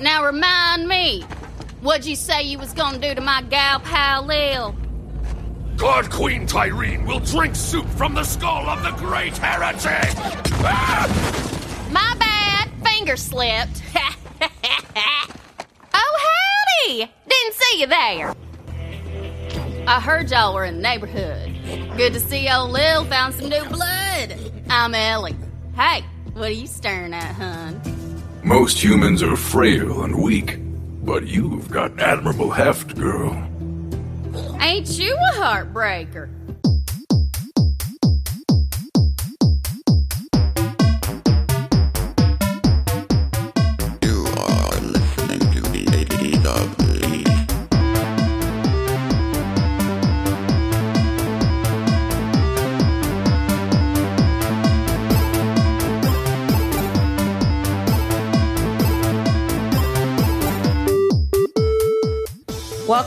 Now remind me, what'd you say you was gonna do to my gal pal Lil? God Queen Tyreen will drink soup from the skull of the great heretic! Ah! My bad, finger slipped. oh, howdy! Didn't see you there. I heard y'all were in the neighborhood. Good to see old Lil found some new blood. I'm Ellie. Hey, what are you staring at, hun? Most humans are frail and weak, but you've got admirable heft, girl. Ain't you a heartbreaker?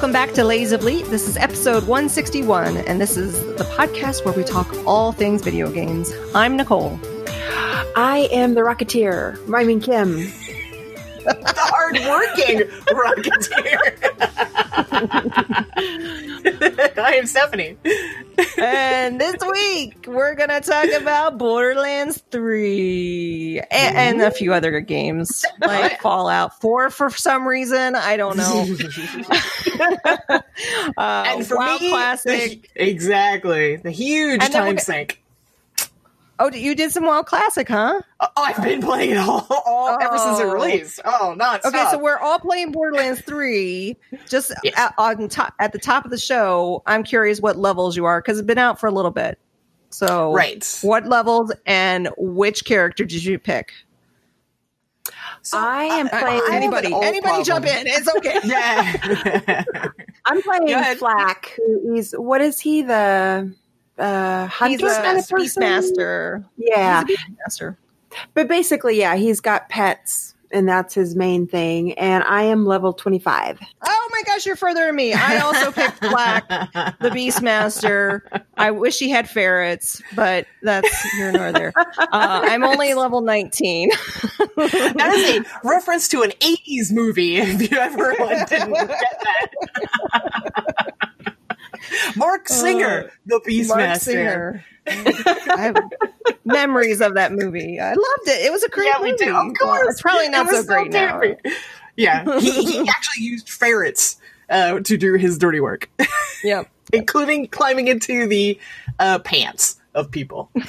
Welcome back to Ladies of Leet. This is episode 161, and this is the podcast where we talk all things video games. I'm Nicole. I am the Rocketeer. Mean, Kim. The hardworking Rocketeer. I am Stephanie. and this week, we're going to talk about Borderlands 3 and, and a few other games like Fallout 4 for some reason. I don't know. uh, and for WoW me, Classic. the- exactly the huge And time sink. Oh, you did some WoW Classic, huh? Oh, I've been playing it all, all ever since it Oh. released. Oh, not so. Okay, so we're all playing Borderlands 3. Just Yes. at, on top, at the top of the show, I'm curious what levels you are because it's been out for a little bit. So, Right. what levels and which character did you pick? So, I uh, am I- playing- I have an anybody, old anybody jump in. It's okay. Yeah. I'm playing Flack. who He's what is he? The uh, He's a kind of person? Beastmaster. Yeah, He's a Beastmaster. but basically, yeah, he's got pets, and that's his main thing. And I am level 25. Oh my gosh, you're further than me. I also picked Flack, the Beastmaster. I wish he had ferrets, but that's here nor there. Uh, I'm only level 19. that is a reference to an 80s movie, if you ever like, didn't get that. Marc Singer, the Beastmaster. Uh. I have memories of that movie. I loved it. It was a great Yeah, we movie. do. Of Well, course. it's probably not It so great now. Yeah, he, he actually used ferrets uh, to do his dirty work, Yeah, including climbing into the uh, pants of people. All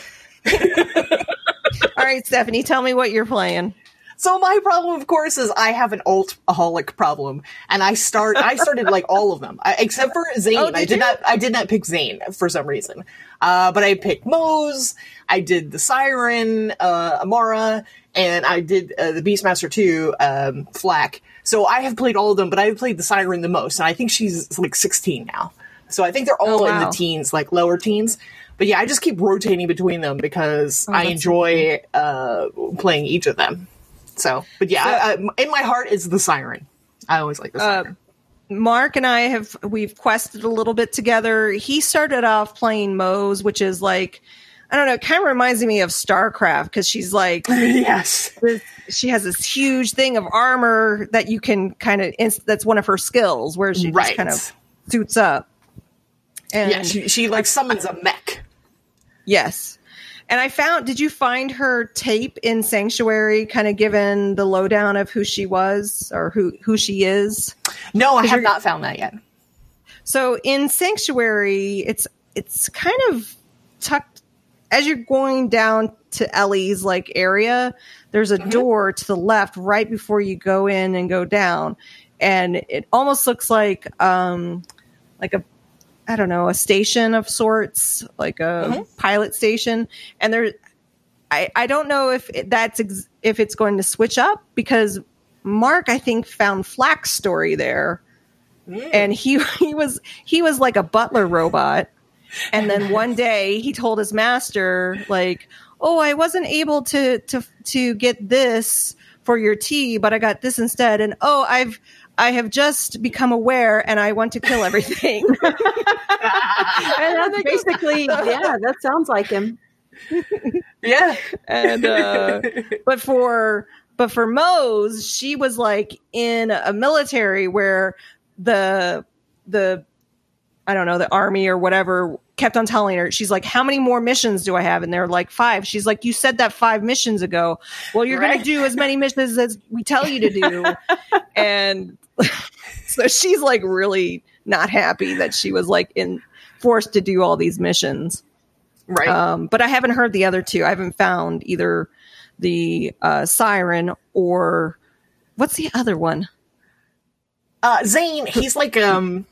right, Stephanie, tell me what you're playing. So my problem, of course, is I have an alt-aholic problem, and I start. I started like all of them, I, except for Zane. Oh, did I did you? not. I did not pick Zane for some reason, uh, but I picked Moze. I did the Siren, uh, Amara, and I did uh, the Beastmaster too, um, Flack. So I have played all of them, but I've played the Siren the most, and I think she's like 16 now. So I think they're all Oh, in the teens, like lower teens. But yeah, I just keep rotating between them because I Oh, that's enjoy uh, playing each of them. So, but yeah, I, I, in my heart is the siren. I always like the Uh. Mark and I have we've quested a little bit together. He started off playing Moze, which is like I don't know, it kind of reminds me of StarCraft because she's like yes. this, she has this huge thing of armor that you can kind of that's one of her skills where she Right. just kind of suits up. And Yeah, she, she like summons a mech. Yes. And I found, did you find her tape in Sanctuary, kind of given the lowdown of who she was or who, who she is? No, I have not found that yet. So in Sanctuary, it's, it's kind of tucked as you're going down to Ellie's like area. There's a door to the left right before you go in and go down. And it almost looks like, um, like a I don't know, a station of sorts, like a mm-hmm. pilot station. And there, I, I don't know if it, that's ex- if it's going to switch up because Mark, I think, found Flack's story there, mm. and he he was he was like a butler robot. And then one day he told his master, like, "Oh, I wasn't able to to to get this for your tea, but I got this instead." And oh, I've I have just become aware, and I want to kill everything. And that's basically, yeah, that sounds like him. Yeah. and uh, but for but for Moze, she was like in a military where the the I don't know, the army or whatever kept on telling her, she's like, How many more missions do I have? And they're like, Five. She's like, You said that five missions ago. Well, you're Right. going to do as many missions as we tell you to do. and so she's like really not happy that she was like in forced to do all these missions. Right. Um, but I haven't heard the other two. I haven't found either the uh, siren or what's the other one? Uh, Zane, he's like um,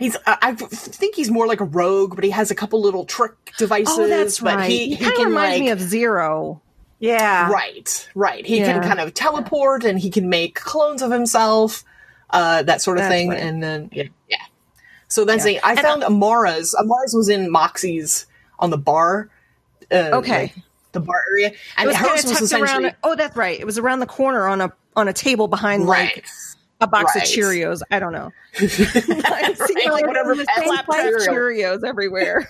he's I I think he's more like a rogue, but he has a couple little trick devices. Oh, that's but right. He, He, he kind of can reminds like me of Zero. Yeah. right, right. He Yeah. can kind of teleport and he can make clones of himself, uh, that sort of That's thing. right. And then yeah, yeah. So then Zane, I found Amara's. Amara's was in Moxxi's on the bar. Uh, Okay. like, the bar area, It and was hers was essentially around. Oh, that's right. It was around the corner on a on a table behind like right. A box Right. of Cheerios. I don't know. right, like whatever the same Slap place. cereal. Cheerios everywhere.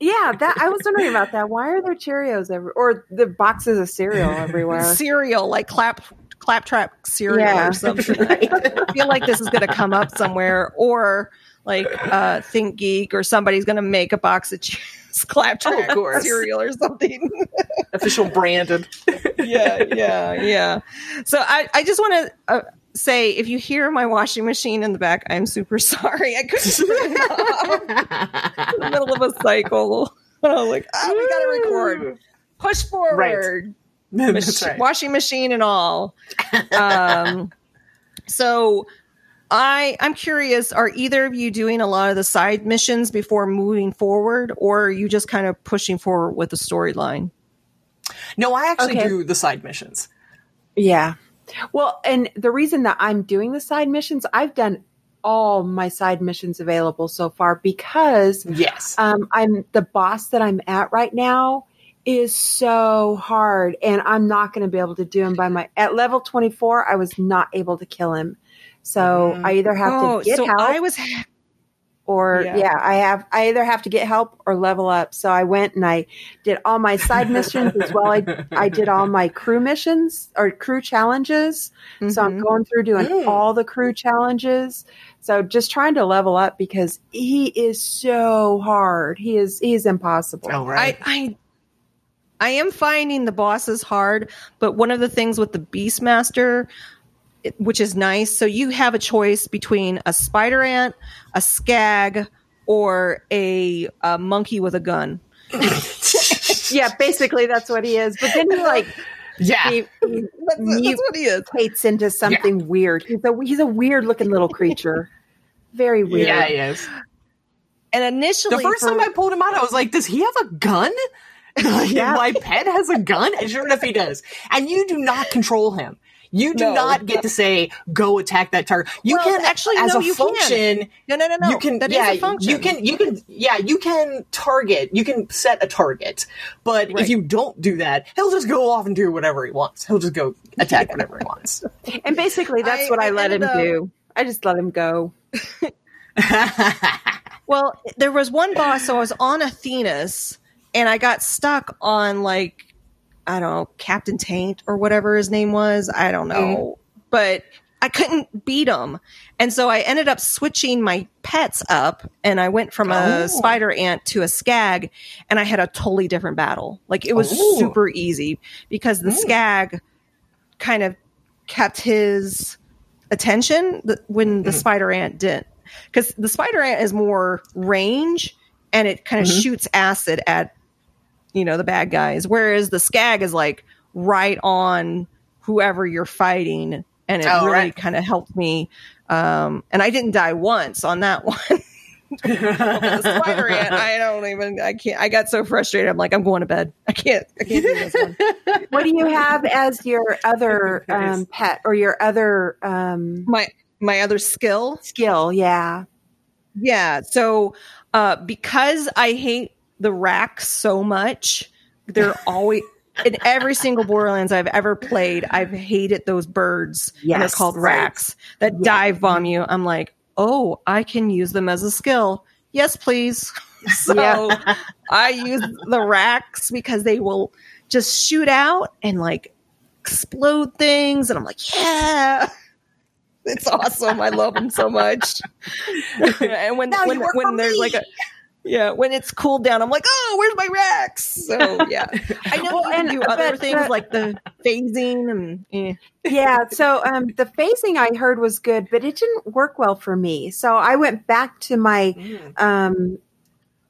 Yeah, that I was wondering about that. Why are there Cheerios every or the boxes of cereal everywhere? cereal, like clap claptrap cereal Yeah. or something. I feel like this is going to come up somewhere, or like uh, ThinkGeek, or somebody's going to make a box of che- claptrap Oh, of cereal or something. official branded. yeah, yeah, yeah. So I, I just want to uh, say, if you hear my washing machine in the back, I'm super sorry. I couldn't turn it off in the middle of a cycle. I was like, oh, we got to record. Push forward. That's Mach- right. washing machine and all. Um, so I I'm curious, are either of you doing a lot of the side missions before moving forward, or are you just kind of pushing forward with the storyline? No, I actually Okay. do the side missions. Yeah. Well, and the reason that I'm doing the side missions, I've done all my side missions available so far because Yes. um, I'm the boss that I'm at right now is so hard, and I'm not going to be able to do him by my at level 24. I was not able to kill him, so I either have oh, to get so help I was or Yeah. yeah. I have I either have to get help or level up. So I went and I did all my side missions as well. I I did all my crew missions or crew challenges. So I'm Mhm. going through doing Mm. all the crew challenges. So just trying to level up because he is so hard. He is he is impossible. oh, right. I, I I am finding the bosses hard, but one of the things with the Beastmaster, it- which is nice, so you have a choice between a spider ant, a skag, or a, a monkey with a gun. Yeah, basically that's what he is. But then he like yeah. he, he That's, that's what he is. mutates into something weird. He's a he's a weird looking little creature. Very weird. Yeah, he is. And initially, The first for- time I pulled him out, I was like, does he have a gun? Yeah. My pet has a gun? And sure enough, he does. And you do not control him. You do No. not get to say, go attack that target. You Well, can actually, as no, a you can. function, no, no, no, no, you can, That is yeah, a function. you can, you can, yeah, you can target, you can set a target. But Right. if you don't do that, he'll just go off and do whatever he wants. He'll just go attack whatever he wants. And basically, that's I- what I, I let him ended up- do. I just let him go. Well, there was one boss, so I was on Athenas, and I got stuck on like I don't know Captain Traunt or whatever his name was. I don't know, mm-hmm. but I couldn't beat him, and so I ended up switching my pets up, and I went from a Oh. spider ant to a skag, and I had a totally different battle. Like it was Ooh. super easy because the mm. skag kind of kept his attention when the mm-hmm. spider ant didn't because the spider ant is more range and it kind of mm-hmm. shoots acid at you know the bad guys whereas the skag is like right on whoever you're fighting and it Oh, really right. kind of helped me um and i didn't die once on that one the spider ant i don't even i can't i got so frustrated i'm like i'm going to bed i can't i can't do this one What do you have as your other um, pet or your other um, my my other skill skill? Yeah. Yeah. So uh, because I hate the rakks so much, they're always in every single Borderlands I've ever played. I've hated those birds. and they're called rakks that dive bomb you. I'm like, oh, I can use them as a skill. Yes, please. so Yeah. I use the rakks because they will just shoot out and like explode things, and I'm like, yeah. It's awesome. I love them so much. and when Now when, when there's me. like a yeah, when it's cooled down, I'm like, oh, where's my Rex? So yeah, I know Well, you can and- do other but- things but- like the phasing and eh. yeah so um the phasing i heard was good but it didn't work well for me so i went back to my Mm. um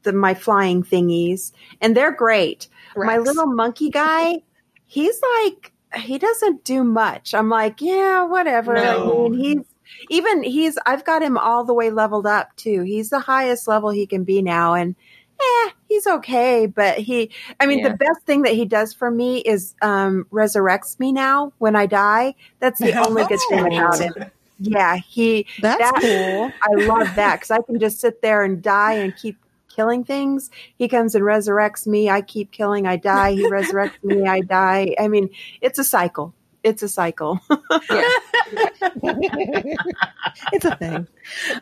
the my flying thingies and they're great my little monkey guy he's like he doesn't do much i'm like yeah whatever No. I mean, he's even he's i've got him all the way leveled up too he's the highest level he can be now and eh, he's okay but he i mean Yeah. the best thing that he does for me is um resurrects me now when i die that's the only good thing about him yeah he That's that- cool. I love that because I can just sit there and die and keep killing things. He comes and resurrects me. I keep killing. I die. He resurrects me. I die. I mean, it's a cycle. It's a cycle. it's a thing.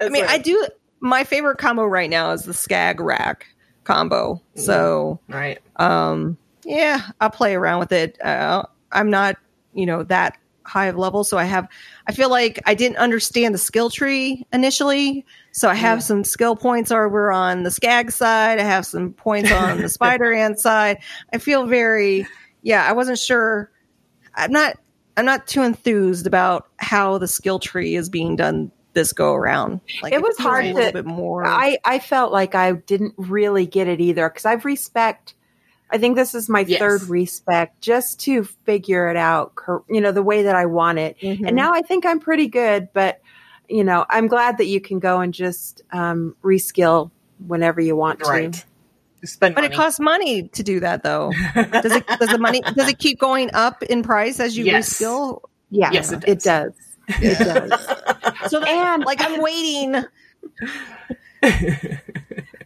I mean, I do. My favorite combo right now is the Skag Rakk combo. So, right. um, yeah, I'll play around with it. Uh, I'm not, you know, that high of level, so I have. I feel like I didn't understand the skill tree initially, so I have some skill points over on the Skag side. I have some points on the Spider Ant side. I feel very, yeah, I wasn't sure. I'm not. I'm not too enthused about how the skill tree is being done this go around. Like It was hard a little to- bit more. I, I felt like I didn't really get it either because I've respect. I think this is my Yes. third respect just to figure it out, you know, the way that I want it. Mhm. And now I think I'm pretty good, but you know, I'm glad that you can go and just um, reskill whenever you want to. Right. Spend But money. it costs money to do that, though. Does it? Does the money? Does it keep going up in price as you Yes. reskill? Yeah, Yes, it it does. It does. So, that, And- like, I'm waiting.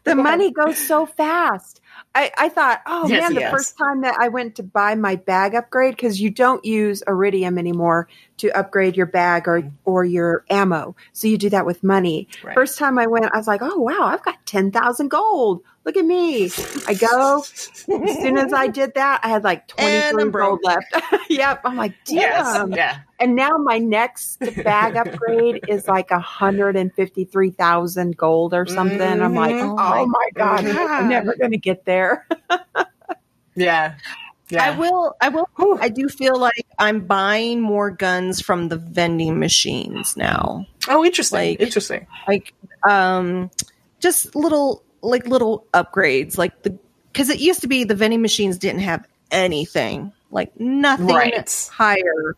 the money goes so fast. I, I thought, oh Yes, man, the yes. first time that I went to buy my bag upgrade, because you don't use iridium anymore to upgrade your bag or or your ammo. So you do that with money. Right. First time I went, I was like, oh wow, I've got ten thousand gold. Look at me. I go. As soon as I did that, I had like twenty three gold left. yep. I'm like, Yes. damn. Yeah. And now my next bag upgrade is like a hundred and fifty three thousand gold or something. I'm like, Mhm. oh, my god, God. I'm never gonna get there. Yeah. Yeah. I will. I will. I do feel like I'm buying more guns from the vending machines now. Oh, interesting. Like- interesting. Like, um, just little, like little upgrades, like the because it used to be the vending machines didn't have anything, like nothing Right. higher.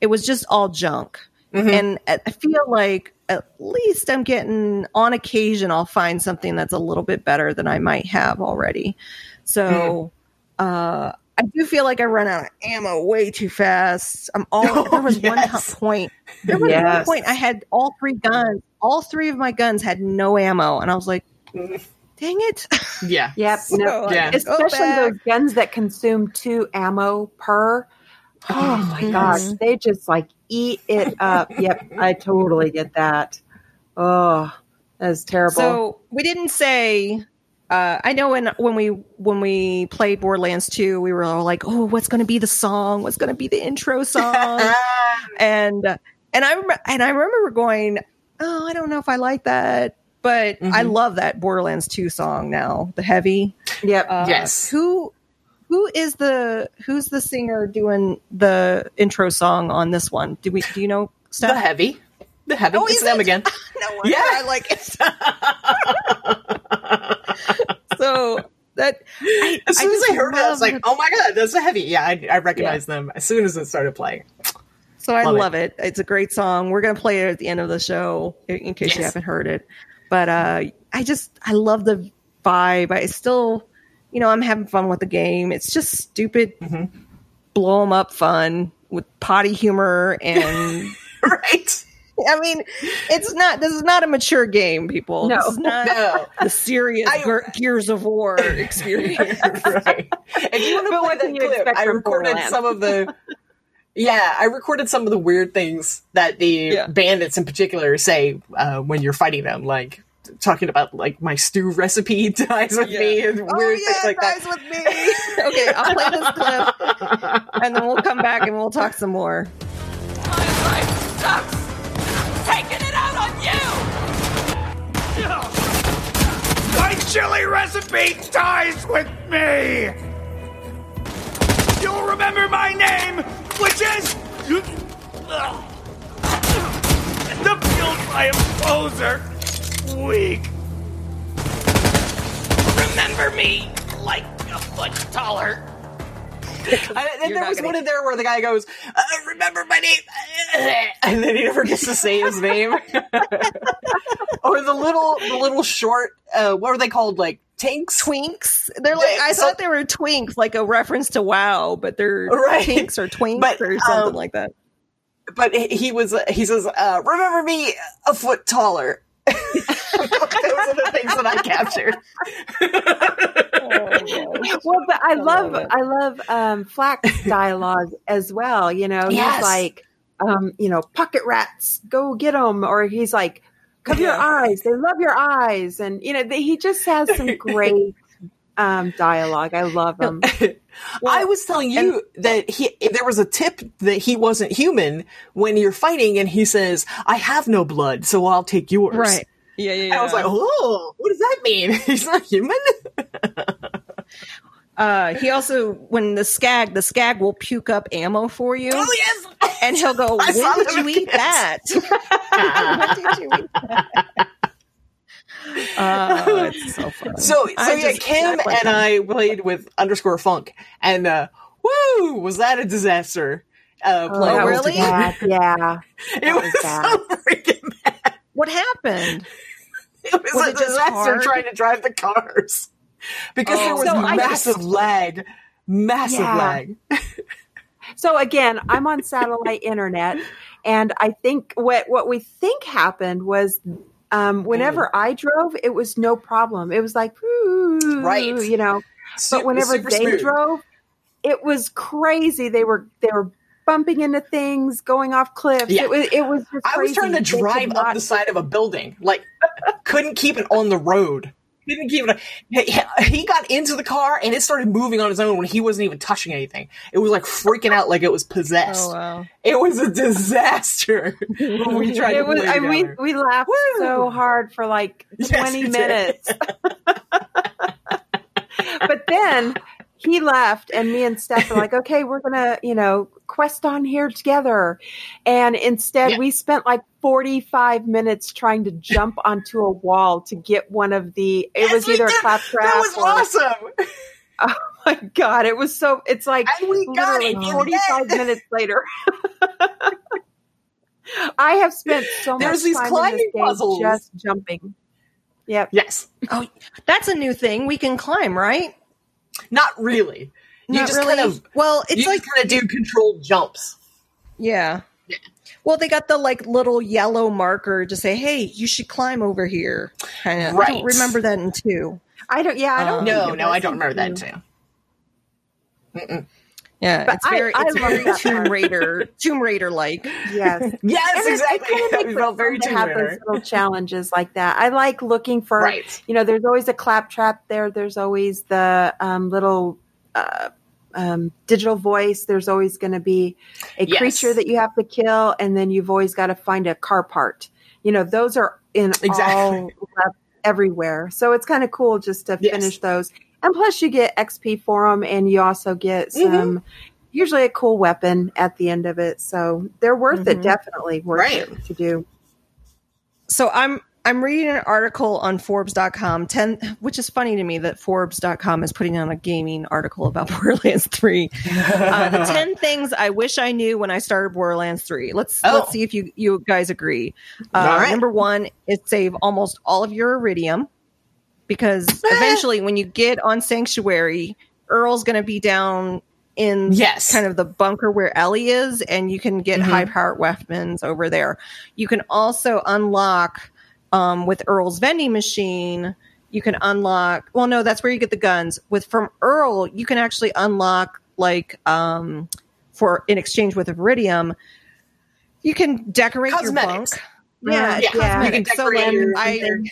It was just all junk. Mhm. And I I feel like at least I'm getting on occasion I'll find something that's a little bit better than I might have already. So uh I do feel like I run out of ammo way too fast. I'm all Oh, there was one point. There was one point I had all three guns. All three of my guns had no ammo and I was like, dang it. Yeah. Yep. So, no. Yeah. Especially those guns that consume two ammo per. Oh my Mhm. gosh, they just like eat it up. Yep, I totally get that. Oh, that's terrible. So we didn't say. Uh, I know when when we when we played Borderlands 2, we were all like, "Oh, what's going to be the song? What's going to be the intro song?" and uh, and I rem- and I remember going, "Oh, I don't know if I like that." But I Mhm. love that Borderlands 2 song now, the heavy. yep. Uh, Yes. Who who is the who's the singer doing the intro song on this one? Do we do you know the heavy. The heavy. Oh, it's is them it? again. no wonder Yeah. I like it. So that I, As soon as just I heard it, I was like, "Oh my god, that's the heavy!" Yeah, I, I recognized them as soon as it started playing. so I love it. love it. It's a great song. We're gonna play it at the end of the show in, case you haven't heard it. But uh, I just I love the vibe. I still, you know, I'm having fun with the game. It's just stupid, Mm-hmm. blow 'em up fun with potty humor and. right? I mean, it's not. This is not a mature game, people. No. this is not No. the serious I- Ge- Gears of War experience. right. If you want to play that clip, I recorded Borderlands? some of the. Yeah, I recorded some of the weird things that the Yeah. bandits in particular say uh, when you're fighting them, like talking about like my stew recipe dies with me and Oh weird yeah, things like guys that. with me. okay, I'll play this clip, and then we'll come back and we'll talk some more. My life sucks! Taking it out on you! My chili recipe dies with me! You'll remember my name, which is. The build I am poser. Weak. Remember me like a foot taller. And there was gonna- one in there where the guy goes, uh, "Remember my name," and then he never gets to say his name. or the little, the little short, uh, what are they called? Like tanks? Twinks. They're like I So- thought they were twinks, like a reference to WoW, but they're Right. tinks or twinks But, or something um, like that. But he was, he says, uh, "Remember me a foot taller." Those are the things that I captured. well, but I love. I love um, Flack's dialogue as well. You know, Yes. he's like, um, you know, pocket rats, go get them, or he's like, cover your eyes, they love your eyes, and you know, th- he just has some great um, dialogue. I love him. I was telling you that he there was a tip that he wasn't human when you're fighting, and he says, "I have no blood, so I'll take yours." Right. Yeah, yeah, yeah. I was like, "Oh, what does that mean? He's not human." uh, he also, when the skag, the skag will puke up ammo for you, oh yes, and he'll go, I saw "When did you eat that? when did you eat that?" Oh, it's so funny. So, so yeah, just- Kim and I played with underscore funk, and uh, woo, was that a disaster? Uh, Oh, playing that with was really? bad. Yeah. It was was so freaking bad. What happened? It was, Was a it just disaster trying to drive the cars because there Oh. was So I- massive lag, massive Yeah. lag. So again, I'm on satellite internet, and I think what what we think happened was, um, whenever I drove, it was no problem. It was like, Right. you know. Su- But whenever they smooth. drove, it was crazy. They were they were bumping into things, going off cliffs. Yeah. It was it was just I was trying to crazy. They could drive up the side of a building, like couldn't keep it on the road. Didn't keep it. He, he got into the car and it started moving on its own when he wasn't even touching anything. It was like freaking out like it was possessed. Oh wow! It was a disaster when we tried to was, I, we we laughed Woo! so hard for like twenty we did. minutes. but then he left, and me and Steph were like, "Okay, we're gonna, you know, quest on here together." And instead, Yeah. we spent like forty-five minutes trying to jump onto a wall to get one of the. It Yes, was either a did. clap trap. That was or, awesome. Oh my god! It was so. It's like And we got literally it. 45 minutes later. I have spent so There's much these time in climbing this game puzzles. just jumping. Yep. Yes. Oh, that's a new thing. We can climb, right? Not really. You Not just really. kind of well, it's you like kind of do controlled jumps. yeah. Well, they got the like little yellow marker to say, "Hey, you should climb over here." Kind of. I Right. don't remember that in two. I don't. Yeah, I don't. Um, No, no, I don't remember that too. too. Yeah, But it's very, I it's love very that Tomb. Raider, Tomb Raider like. Yes. Yes, And it- exactly. It, kind of we makes felt it very to have those little challenges like that. I like looking for. Right. You know, there's always a clap trap there. There's always the um, little. Uh, um, digital voice. There's always going to be a Yes. creature that you have to kill, and then you've always got to find a car part. You know, those are in Exactly. all everywhere. So it's kind of cool just to Yes. finish those. And plus, you get XP for them, and you also get Mm-hmm. some. Usually, a cool weapon at the end of it, so they're worth it. Definitely worth Right. it to do. So I'm I'm reading an article on Forbes.com, ten, which is funny to me that Forbes.com is putting on a gaming article about Borderlands Three. uh, the ten things I wish I knew when I started Borderlands Three. Let's Oh. let's see if you you guys agree. Uh, right. Number one is save almost all of your iridium because eventually, when you get on Sanctuary, Earl's going to be down in Yes. kind of the bunker where Ellie is, and you can get Mhm. high powered weapons over there. You can also unlock um, with Earl's vending machine. You can unlock. Well, no, that's where you get the guns. With from Earl, you can actually unlock like um, for in exchange with iridium. You can decorate your bunk. Cosmetics. Yeah, Yeah, yeah. You can. So, decorate like, your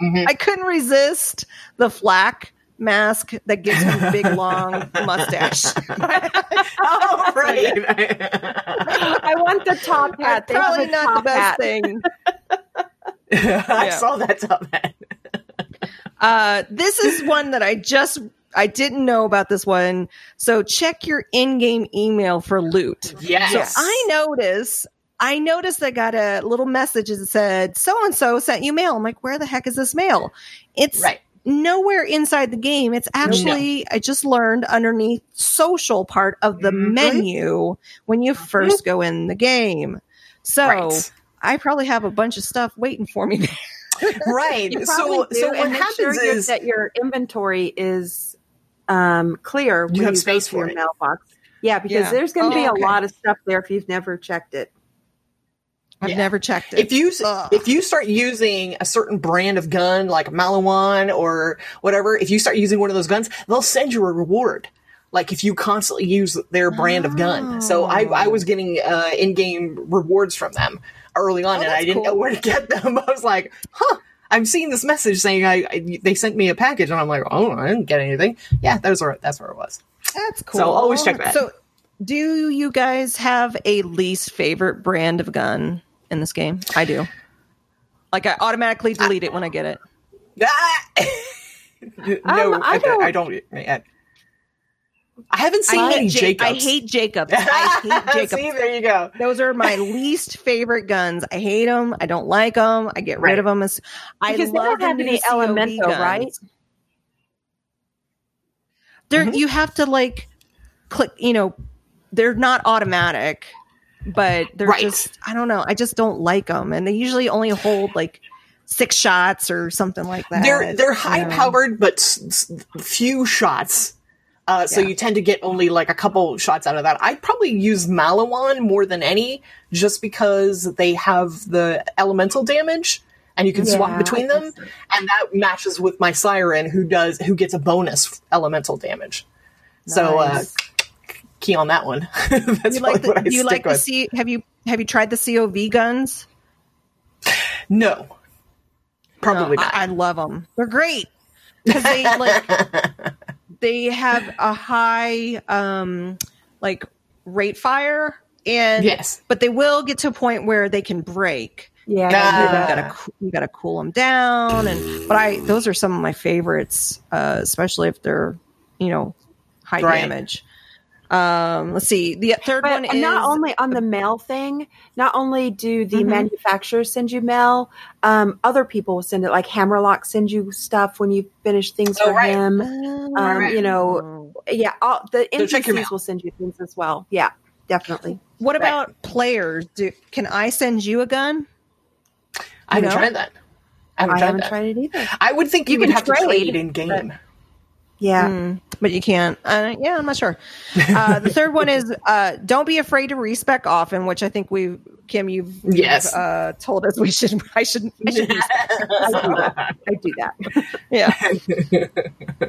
I. I couldn't resist the flak mask that gives him a big long mustache. oh, right. I want the top hat. They Probably not top the best hat. thing. I Yeah. saw that top hat. Uh, this is one that I just I didn't know about this one. So check your in-game email for loot. Yes. So I notice I noticed I got a little message that said so and so sent you mail. I'm like, where the heck is this mail? It's Right. nowhere inside the game. It's actually I just learned underneath social part of the Mhm. menu when you first go in the game. So Right. I probably have a bunch of stuff waiting for me there. Right. So, probably do, so and what make sure happens is that your inventory is um, clear. when have go space for your it. mailbox. Yeah, because Yeah. there's going to Oh, be okay. a lot of stuff there if you've never checked it. I've Yeah. never checked it. if you Ugh. if you start using a certain brand of gun like Maliwan or whatever, if you start using one of those guns, they'll send you a reward. Like if you constantly use their brand of gun. So I, I was getting uh, in-game rewards from them early on, Oh, and I didn't know where to get them. I was like, huh. I'm seeing this message saying I, I they sent me a package, and I'm like, oh, I didn't get anything. Yeah, those are that's where it was. That's cool. So always check that. So, do you guys have a least favorite brand of gun in this game? I do. Like I automatically delete it when I get it. Ah! no, Um, I I, don't- I don't. I, haven't seen I any hate, Ja- I hate Jacobs. I hate Jacobs. See, there you go. Those are my least favorite guns. I hate them. I don't like them. I get rid Right. of them. As, I Because they love don't have any COV Elemento, guns. right? They're Mhm. you have to like click. You know, they're not automatic, but they're Right. just. I don't know. I just don't like them, and they usually only hold like six shots or something like that. They're they're high powered, but s- s- few shots. Uh, so Yeah. you tend to get only like a couple shots out of that. I'd probably use Maliwan more than any, just because they have the elemental damage, and you can swap between them, and that matches with my Siren, who does who gets a bonus elemental damage. So uh, key on that one. That's you like probably what I the, you like the. C, have you have you tried the COV guns? no, probably No, not. I, I love them. They're great because they like they have a high um like rate fire and Yes. but they will get to a point where they can break. Yeah, Nah. I do You gotta you gotta cool them down and but I those are some of my favorites, uh, especially if they're you know high Right. damage. Um, let's see. The third But one is not only on the mail thing, not only do the Mhm. manufacturers send you mail, um, other people will send it. Like Hammerlock sends you stuff when you finish things Oh, for right. him. Um, Um, You know, yeah, all, the So check your mail. NPCs will send you things as well. Yeah, definitely. What about players? Do can I send you a gun? I haven't know? tried that. I haven't I tried haven't that. tried it either. I would think you, You would can have to trade, trade in game. Yeah. Mm, but you can't. Uh, yeah, I'm not sure. Uh, the third one is uh, don't be afraid to respec often, which I think we, Kim, you've, you've, Yes. uh, told us we should. I should. I should. respec. I do that. I do that. yeah.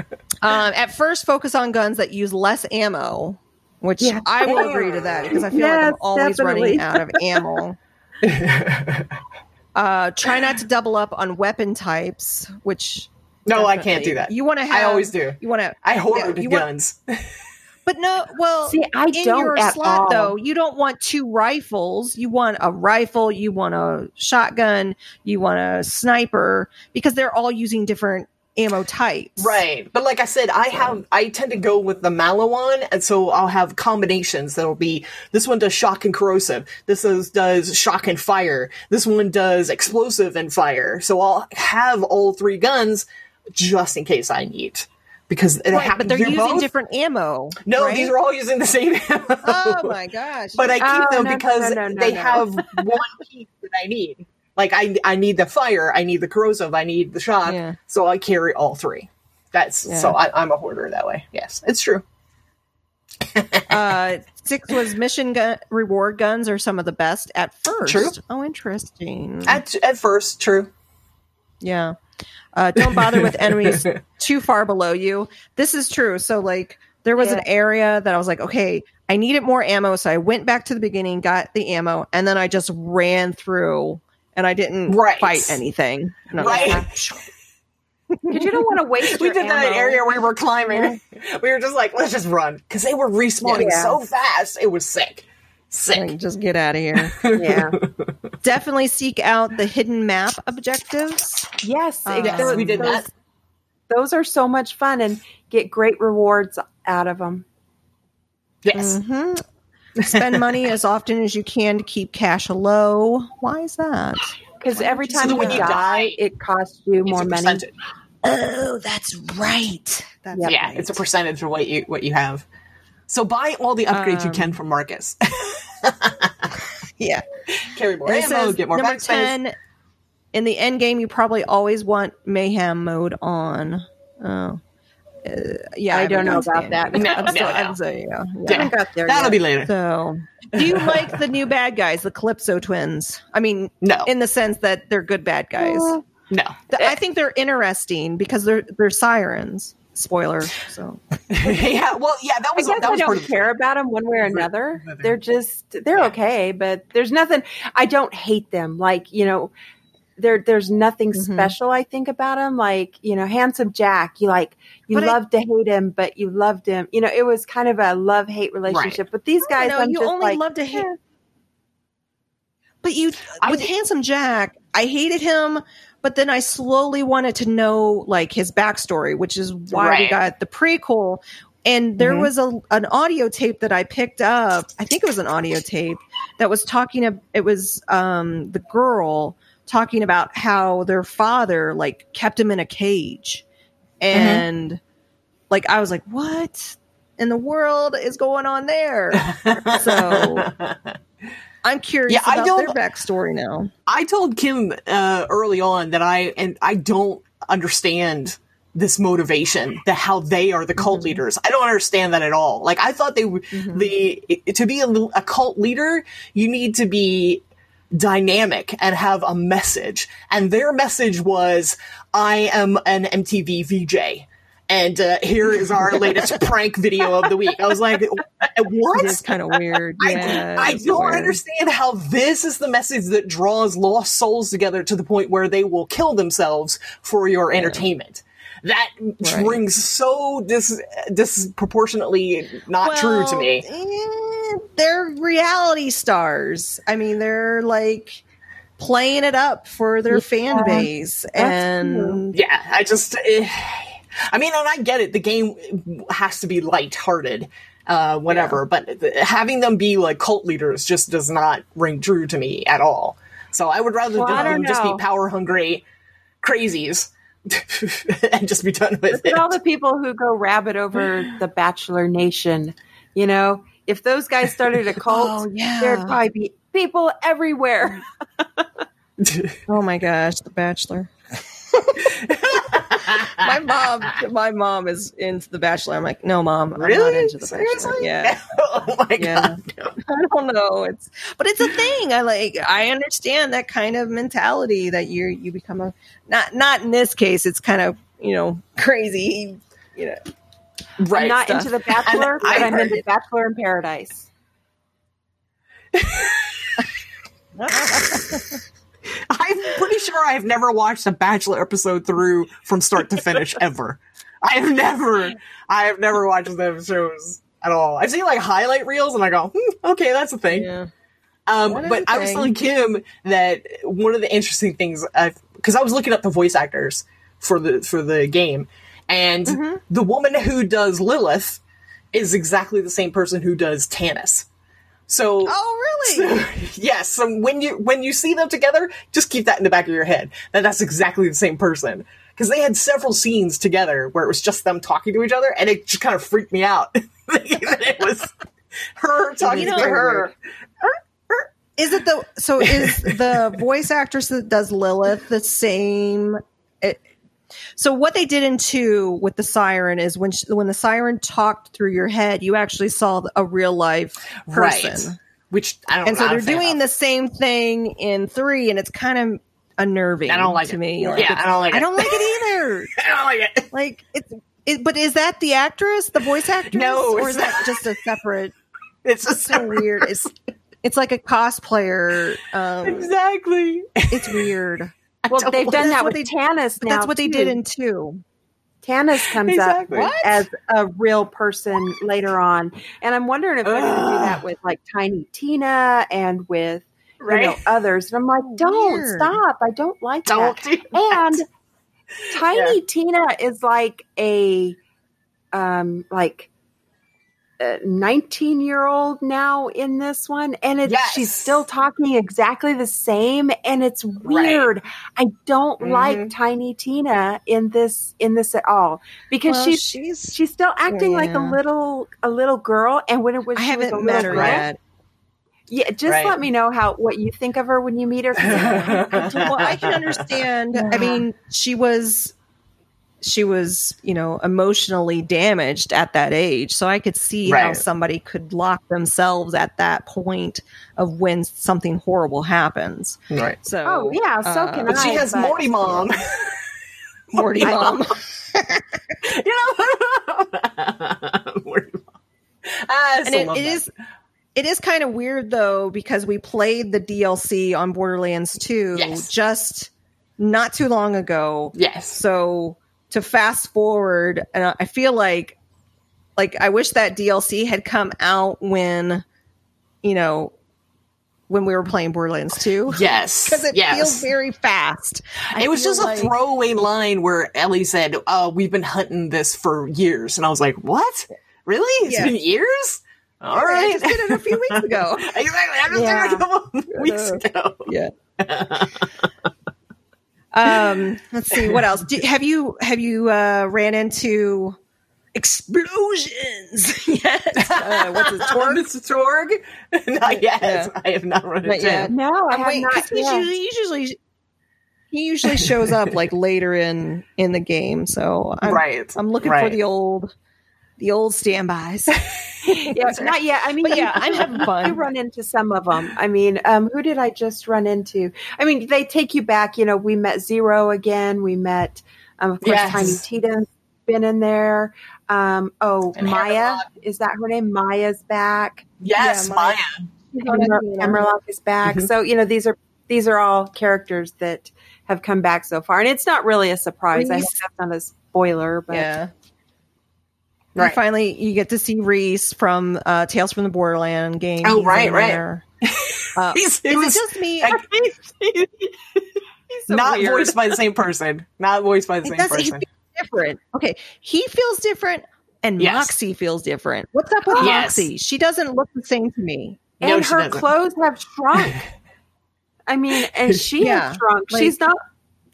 um, at first, focus on guns that use less ammo, which Yeah. I will agree to that because I feel like I'm always definitely. running out of ammo. uh, try not to double up on weapon types, which no, I can't do that. You want to have. I always do. You want to. I hoard Yeah, you want- guns. But no, well, See, I in don't your at slot all. though, you don't want two rifles. You want a rifle, you want a shotgun, you want a sniper because they're all using different ammo types. right. But like I said, I have I tend to go with the Maliwan, and so I'll have combinations that'll be this one does shock and corrosive, this is, does shock and fire, this one does explosive and fire. So I'll have all three guns just in case I need. Because it Right, happens but they're using both. different ammo. No, right? these are all using the same ammo. Oh my gosh! but I keep Oh, them no, because no, no, they have one piece that I need. Like I, I need the fire, I need the corrosive, I need the shock, Yeah. so I carry all three. That's so I, I'm a hoarder that way. Yes, it's true. uh, six was mission gun reward guns are some of the best at first. True. Oh, interesting. At at first, true. Yeah. Uh, don't bother with enemies too far below you. This is true. So, like, there was an area that I was like, okay, I needed more ammo. So I went back to the beginning, got the ammo, and then I just ran through and I didn't Right. fight anything. And Right. like, because you don't want to waste. we your did that ammo. area where we were climbing. We were just like, let's just run because they were respawning Yeah. so fast. It was sick, sick. Like, just get out of here. Yeah. Definitely seek out the hidden map objectives. Yes. It- Yes, those- we did those, that. Those are so much fun and get great rewards out of them. Yes, Mm-hmm. Spend money as often as you can to keep cash low. Why is that? Because every time that you, when you die, die, it costs you more money. Oh, that's right. That's Yeah, right. it's a percentage of what you what you have. So buy all the upgrades you Um, can from Marcus. yeah. Carry more And ammo, get more number backspace. 10, in the end game, you probably always want mayhem mode on. Oh. Uh, yeah, I don't know about the that. No, I'm no, still- no. I'm still- yeah, yeah. Got there that'll yet. be later. So, do you like the new bad guys, the Calypso twins? I mean, No. in the sense that they're good bad guys. Uh, No, Th- I think they're interesting because they're they're sirens. Spoiler. So yeah, well, yeah, that I was guess that I was part don't of care about them one way or another. Right. They're just they're Yeah. okay, but there's nothing. I don't hate them. Like you know, there there's nothing Mhm. special. I think about him. Like you know, handsome Jack. You like you But I- love to hate him, but you loved him. You know, it was kind of a love hate relationship. But these guys, no, I'm you just only like, love to hate. eh. But you I with thi- handsome Jack, I hated him, but then I slowly wanted to know like his backstory, which is why we got the prequel. And there Mhm. was a an audio tape that I picked up. I think it was an audio tape that was talking. Of, it was um, the girl talking about how their father like kept him in a cage, and like I was like, what in the world is going on there? so I'm curious Yeah, I about don't- their backstory now. I told Kim uh, early on that I and I don't understand this motivation that how they are the cult leaders. I don't understand that at all. Like I thought they were the to be a, a cult leader, you need to be dynamic and have a message. And their message was, "I am an MTV VJ." And uh, here is our latest prank video of the week. I was like, "What?" It is kind of weird. I, Yeah, I it's don't weird. understand how this is the message that draws lost souls together to the point where they will kill themselves for your entertainment. That Right. rings so dis- disproportionately not true to me. eh, they're reality stars. I mean, they're like playing it up for their fan base, and Yeah, I just, eh, I mean, and I get it. The game has to be lighthearted, uh, whatever. But th- having them be like cult leaders just does not ring true to me at all. So I would rather Well, I just, don't them just be power hungry crazies and just be done with Look it. at all the people who go rabid over the Bachelor Nation. You know, if those guys started a cult, Oh, yeah. there'd probably be people everywhere. oh my gosh, The Bachelor. my mom, my mom is into The Bachelor. I'm like, no, mom, I'm not Really? into The Bachelor. Yeah, oh my Yeah. god. I don't know. It's but it's a thing. I like. I understand that kind of mentality that you you become a not not in this case. It's kind of you know crazy. You know, Right. I'm not stuff. into the Bachelor, And but I I'm into it. Bachelor in Paradise. I'm pretty sure I've never watched a Bachelor episode through from start to finish ever. I've never, I have never watched them shows at all. I've seen like highlight reels and I go, hmm, okay, that's a thing. yeah. Um, but I was telling Kim that one of the interesting things, because I was looking up the voice actors for the for the game, and Mm-hmm. the woman who does Lilith is exactly the same person who does Tannis. So Oh really? yes, so when you when you see them together, just keep that in the back of your head that that's exactly the same person. Because they had several scenes together where it was just them talking to each other, and it just kind of freaked me out. that it was her talking You know, to her. Is it the so is the voice actress that does Lilith the same? It, so what they did in two with the siren is when she, when the siren talked through your head, you actually saw a real life person. Right. Which I don't. Know. And so they're doing the same thing in three, and it's kind of unnerving. I don't like to it. me. Yeah, I don't like I don't like it either. I don't like it. like it's. It, but is that the actress, the voice actress, No, or is that just a separate? It's just So weird. It's it's like a cosplayer. Um, exactly. it's weird. Well, they've done that with they- Tannis now. that's what they did in two. Tannis comes Exactly. up What? as a real person later on, and I'm wondering if they're going to do that with like Tiny Tina and with you know others. And I'm like, don't Weird. stop! I don't like Don't that. do that. And Tiny Tina is like a um like 19 year old now in this one and it's Yes. she's still talking exactly the same and it's weird i don't Mhm. like tiny tina in this in this at all because Well, she's she's. she's still acting like a little a little girl and when it was I she was a haven't met her girl- yet. yeah just Right. let me know how what you think of her when you meet her 'cause I- I don't- well, I can understand. I mean, she was she was, you know, emotionally damaged at that age. So I could see how somebody could lock themselves at that point of when something horrible happens. Right. So Oh, yeah, so uh, can But she I, has but- Morty mom. Morty I mom. you know? Morty mom. I and still it, love it that. is it is kind of weird though because we played the DLC on Borderlands 2 Yes. just not too long ago. Yes. So to fast forward, and I feel like like I wish that DLC had come out when you know when we were playing Borderlands 2 Yes. because it yes. feels very fast. I it was just a throwaway line where Ellie said, "Oh, we've been hunting this for years," and I was like, "What? Really? It's Yeah. been years? All I right, just did it a few weeks ago. exactly. I just Yeah. did it a couple weeks uh, ago. Yeah. Um, let's see what else. Do, have you have you uh, ran into explosions? yes. Uh, what's it? Torgue? Mr. Torgue? not yet. Yeah. I have not run Not into yet. him. no i I'm have waiting not 'cause he yet. usually, usually he usually shows up like later in in the game. So I'm, Right. I'm looking for the old the old standbys. yeah, not yet. I mean, But yeah, I'm having You fun. run into some of them. I mean, um, who did I just run into? I mean, they take you back. You know, we met Zero again. We met, um, of course, Yes. Tiny Tina's been in there. Um, oh, And Maya Hammerlock. is that her name? Maya's back. Yes, Yeah, Maya. my- Hammer- Hammerlock is back. Mhm. So you know, these are these are all characters that have come back so far, and it's not really a surprise. I Rhys. hope that's not a spoiler, but yeah. Right. You finally, you get to see Rhys from uh, Tales from the Borderland game. Oh, He's right, right. there. Uh, He's, it was just me? like, He's so not weird. voiced by the same person. Not voiced by the It same does- he person. feels different. Okay, he feels different, and Yes. Moxxi feels different. What's up with Yes. Moxxi? She doesn't look the same to me. No, and her doesn't. clothes have shrunk. I mean, and she Yeah, has shrunk. like- she's not.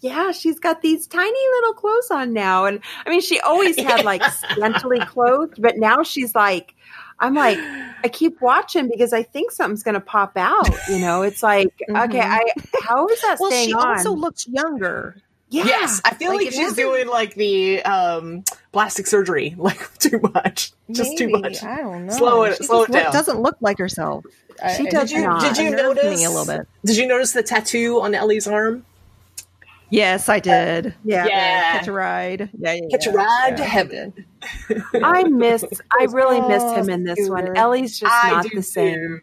Yeah, she's got these tiny little clothes on now, and I mean, she always had like scantily clothed, but now she's like, I'm like, I keep watching because I think something's going to pop out. You know, it's like, Mhm. okay, I how is that Well, staying she on? also looks younger. yeah, Yes, I feel Like, like, she's wasn't- doing like the um, plastic surgery, like too much, just too much. I don't know. Slow it- She slow just it down. doesn't look like herself. She I- does it not. Did you notice me a little bit? Did you notice the tattoo on Ellie's arm? Yes, I uh, did. yeah. Yeah. Catch a ride. Yeah, yeah, Catch a ride Yeah, to I heaven. did. I miss. I really miss him in this one. Ellie's just I not the same. too.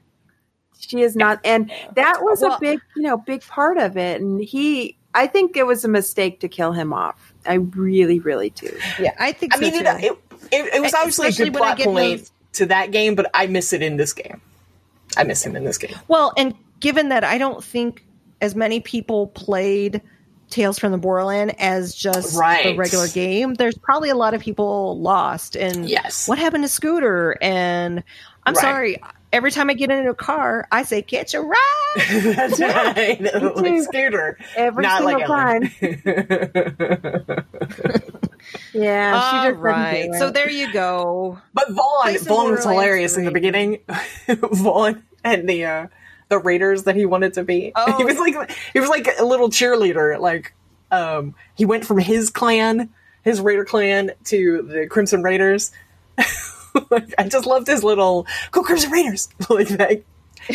She is not, and that was Well- a big, you know, big part of it. And he, I think it was a mistake to kill him off. I really, really do. Yeah, I think I mean, so it, too. it, it, it was obviously a good plot point those- to that game, but I miss it in this game. I miss him in this game. Well, and given that I don't think as many people played Tales from the Borderland as just the regular game, there's probably a lot of people lost. And Yes. what happened to Scooter? And I'm Right. sorry, every time I get into a car, I say, "Catch a ride." That's right. like. Scooter. Every Not single like time. Yeah, she All just right, so there you go. But Vaughn, Vaughn was hilarious in the beginning. Vaughn and the uh, the Raiders that he wanted to be. Oh. He was like he was like a little cheerleader. Like um, he went from his clan, his Raider clan, to the Crimson Raiders. like, I just loved his little "Go Crimson Raiders" like that.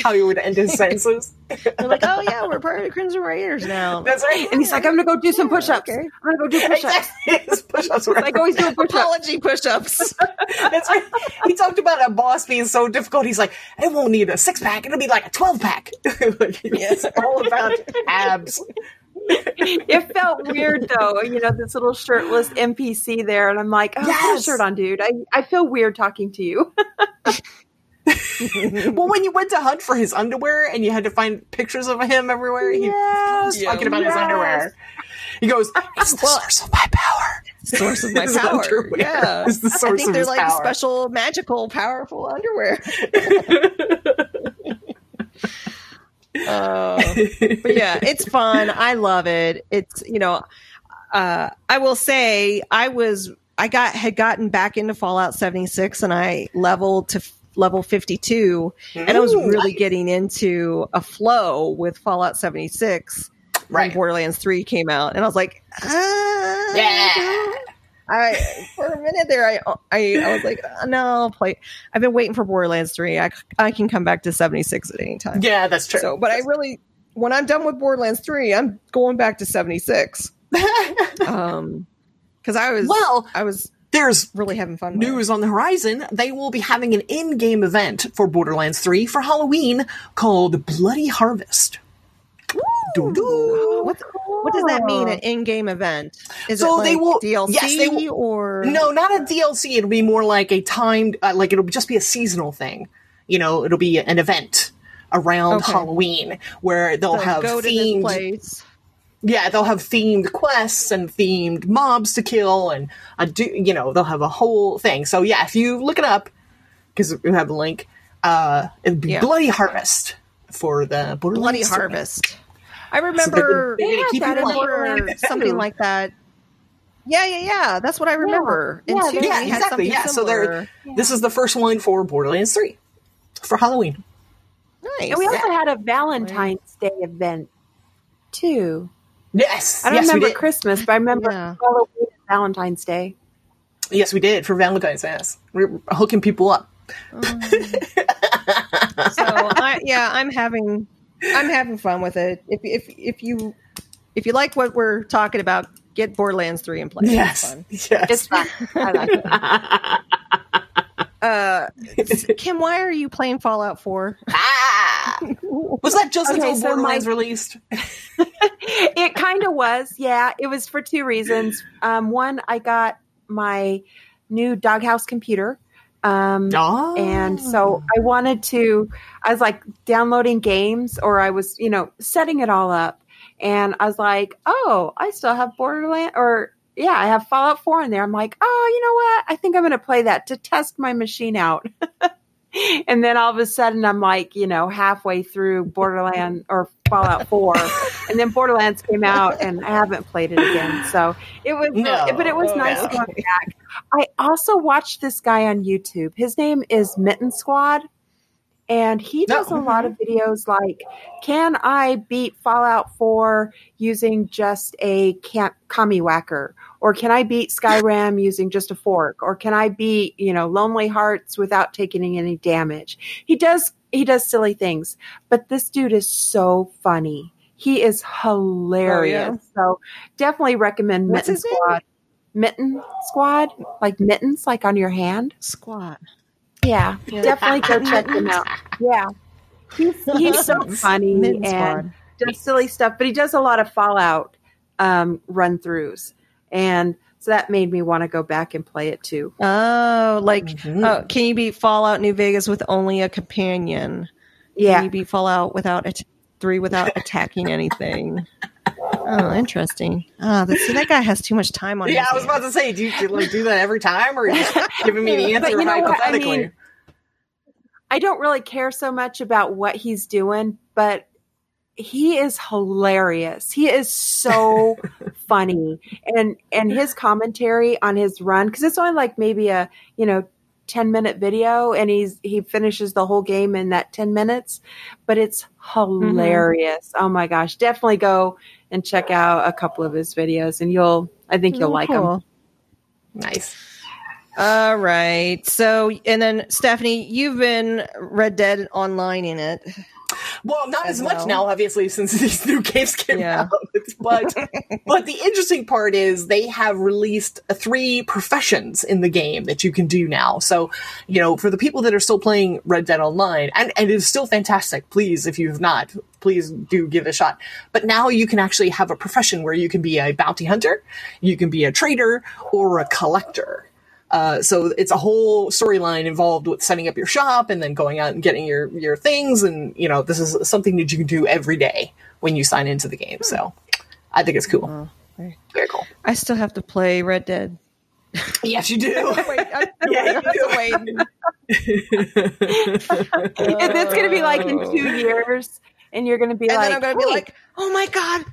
How he would end his sentences. They're like, "Oh yeah, we're part of the Crimson Raiders now." That's right. and he's like, I'm gonna go do some push-ups. okay. I'm gonna go do push-ups. Exactly. Push-ups Like oh, always doing push-ups. Apology push-ups. That's right. He talked about a boss being so difficult. He's like, it won't need a six pack. It'll be like a 12 pack. like, it's all about abs. it felt weird though, you know, this little shirtless NPC there, and I'm like, oh, put a shirt on, dude. I, I feel weird talking to you. Well, when you went to hunt for his underwear and you had to find pictures of him everywhere, he was talking about his underwear. He goes, "It's the source of my power." source of my power. underwear Yeah. is the I source think of they're like power. special, magical, powerful underwear. Uh, but yeah, it's fun. I love it. It's you know, uh, I will say I was I got had gotten back into Fallout 76 and I leveled to level 52 and I was really nice. getting into a flow with Fallout 76 when Right. Borderlands 3 came out and I was like, ah, Yeah. I for a minute there, I I, I was like, uh, no, I'll play. I've been waiting for Borderlands three. I I can come back to seventy six at any time. Yeah, that's true. So, but I really, when I'm done with Borderlands three, I'm going back to seventy six. um, because I was Well, I was There's really having fun. with news on the horizon. They will be having an in-game event for Borderlands 3 for Halloween called Bloody Harvest. What what does that mean? An in game event? Is So it they will- DLC yes, they will- or No, not a DLC. It'll be more like a timed, uh, like it'll just be a seasonal thing. You know, it'll be an event around Okay. Halloween where they'll So have go to this themed, place? Yeah, they'll have themed quests and themed mobs to kill, and a do, you know, they'll have a whole thing. So yeah, if you look it up, because we have the link, uh, it'll be Yeah. Bloody Harvest for the Borderlands Bloody 3. Harvest. I remember they're gonna had keep that in something like that. Yeah, yeah, yeah. That's what I remember. And Yeah, Yeah, exactly. something Yeah, so similar. they're this is the first one for Borderlands 3 for Halloween. nice. And we also had a Valentine's Day event too. Yes, I don't yes, remember. Christmas, but I remember Yeah. Halloween and Valentine's Day. Yes, we did for Valentine's. Yes, we're hooking people up. Um, so I, yeah, I'm having I'm having fun with it. If if if you if you like what we're talking about, get Borderlands three and play. it. It's Yes, fun. yes. It's fun. I like it. Uh, Kim, why are you playing Fallout four? Ah! Was that just Okay, until so Borderlands my- released? it kind of was. Yeah, it was for two reasons. Um, one, I got my new doghouse computer. Um, Oh. And so I wanted to, I was like downloading games or I was, you know, setting it all up. And I was like, oh, I still have Borderland or yeah, I have Fallout 4 in there. I'm like, oh, you know what? I think I'm going to play that to test my machine out. and then all of a sudden I'm like, you know, halfway through Borderland or Fallout 4. and then Borderlands came out and I haven't played it again. So it was, No. Uh, but it was oh, nice No. going back. I also watched this guy on YouTube. His name is Mitten Squad. And he No. does a lot of mm-hmm. videos like, can I beat Fallout 4 using just a camp commie whacker? Or can I beat Skyrim using just a fork? Or can I beat, you know, Lonely Hearts without taking any damage? He does he does silly things, but this dude is so funny. He is hilarious. So definitely recommend What's Mitten his name? Squad. Mitten Squad, like mittens, like on your hand. Squad. Yeah, definitely go check him out. Yeah, he's he's so funny Mitten and does silly stuff, but he does a lot of Fallout um, run throughs, and so that made me want to go back and play it too. Oh, like Mhm. uh, can you beat Fallout New Vegas with only a companion? Can Yeah, you beat Fallout without at- three without attacking anything? Oh, interesting. Ah, that, see, that guy has too much time on. Him. Yeah, his I was about to say, do you, do you, like do that every time, or are you just giving me the But answer you know what? I hypothetically? mean, I don't really care so much about what he's doing, but he is hilarious. He is so funny, and and his commentary on his run because it's only like maybe a you know ten minute video, and he's he finishes the whole game in that ten minutes, but it's mm-hmm. hilarious. Oh my gosh, definitely go and check out a couple of his videos, and you'll I think you'll Oh, like them. nice. All right. So, and then Stephanie, you've been Red Dead Online in it. Well, not as, As much well. now, obviously, since these new games came Yeah. out. but but the interesting part is they have released three professions in the game that you can do now. So, you know, for the people that are still playing Red Dead Online, and, and it is still fantastic. Please, if you have not, please do give it a shot. But now you can actually have a profession where you can be a bounty hunter, you can be a trader, or a collector. Uh, so it's a whole storyline involved with setting up your shop and then going out and getting your your things, and you know this is something that you can do every day when you sign into the game. So I think it's cool. Very cool. I still have to play Red Dead. Yes, you do. Wait, I'm, Yeah, I'm you do. waiting. And it's going to be like in two years, and you're going to be And like, then I'm gonna be like, oh my god,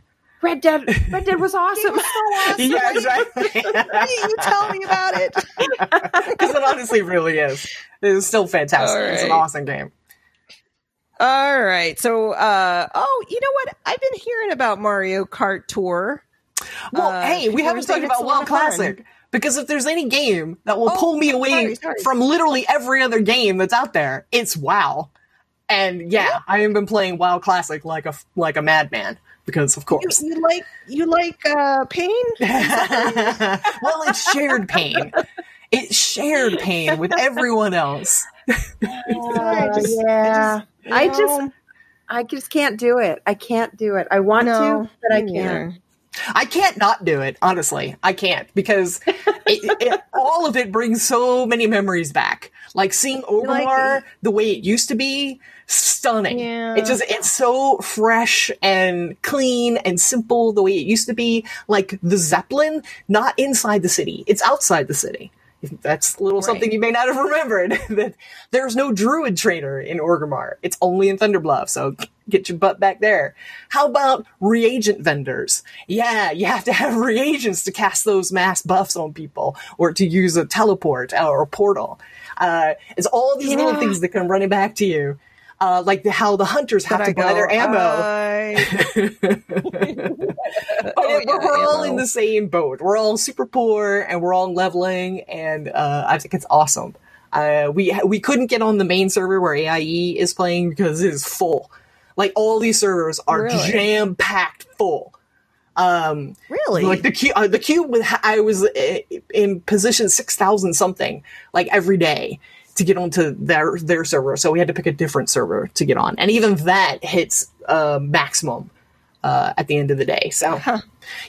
Red Dead, Red Dead was awesome. yeah, exactly. why didn't you tell me about it? Because it honestly really is. It's still fantastic. All It's an awesome game. All right. So, uh, oh, you know what? I've been hearing about Mario Kart Tour. Well, Uh, hey, we haven't talked about a lot WoW of fun. Classic. Because if there's any game that will Oh, pull me away sorry, sorry. from literally every other game that's out there, it's WoW. And yeah, I have been playing WoW Classic like a like a madman because of course. you like you like uh, pain? well, it's shared pain. It's shared pain with everyone else. I just- yeah, you I just, know, I just can't do it. I can't do it. I want no, to, but I can't. neither. I can't not do it, honestly. I can't because it, it, all of it brings so many memories back. Like seeing Orgrimmar the way it used to be, stunning. Yeah. It just it's so fresh and clean and simple the way it used to be. Like the Zeppelin, not inside the city; it's outside the city. That's a little something you may not have remembered. that there's no druid trainer in Orgrimmar. It's only in Thunderbluff. So get your butt back there. How about reagent vendors? Yeah, you have to have reagents to cast those mass buffs on people or to use a teleport or a portal. Uh, it's all these little things that come running back to you. Uh, like the, how the hunters have But to I buy go, their ammo. I- But Oh, we're, yeah, we're all in the same boat. We're all super poor and we're all leveling, and uh, I think it's awesome. Uh, we we couldn't get on the main server where AIE is playing because it is full. Like all these servers are Really? jam packed full. Um, really? like the cube, uh, the cube with I was uh, in position six thousand something like every day to get onto their their server. So we had to pick a different server to get on, and even that hits uh, maximum uh, at the end of the day. So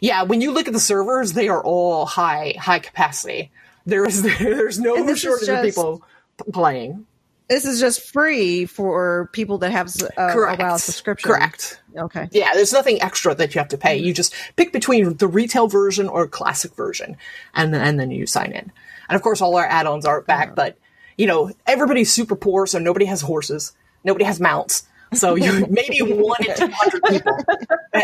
yeah, when you look at the servers, they are all high high capacity. There's there's no is shortage of people p- playing. this is just free for people that have uh, a, a WoW subscription. Correct. Okay. Yeah, there's nothing extra that you have to pay. You just pick between the retail version or classic version, and then and then you sign in. And of course, all our add-ons aren't back, but you know everybody's super poor, so nobody has horses, nobody has mounts. So you maybe one in two hundred people.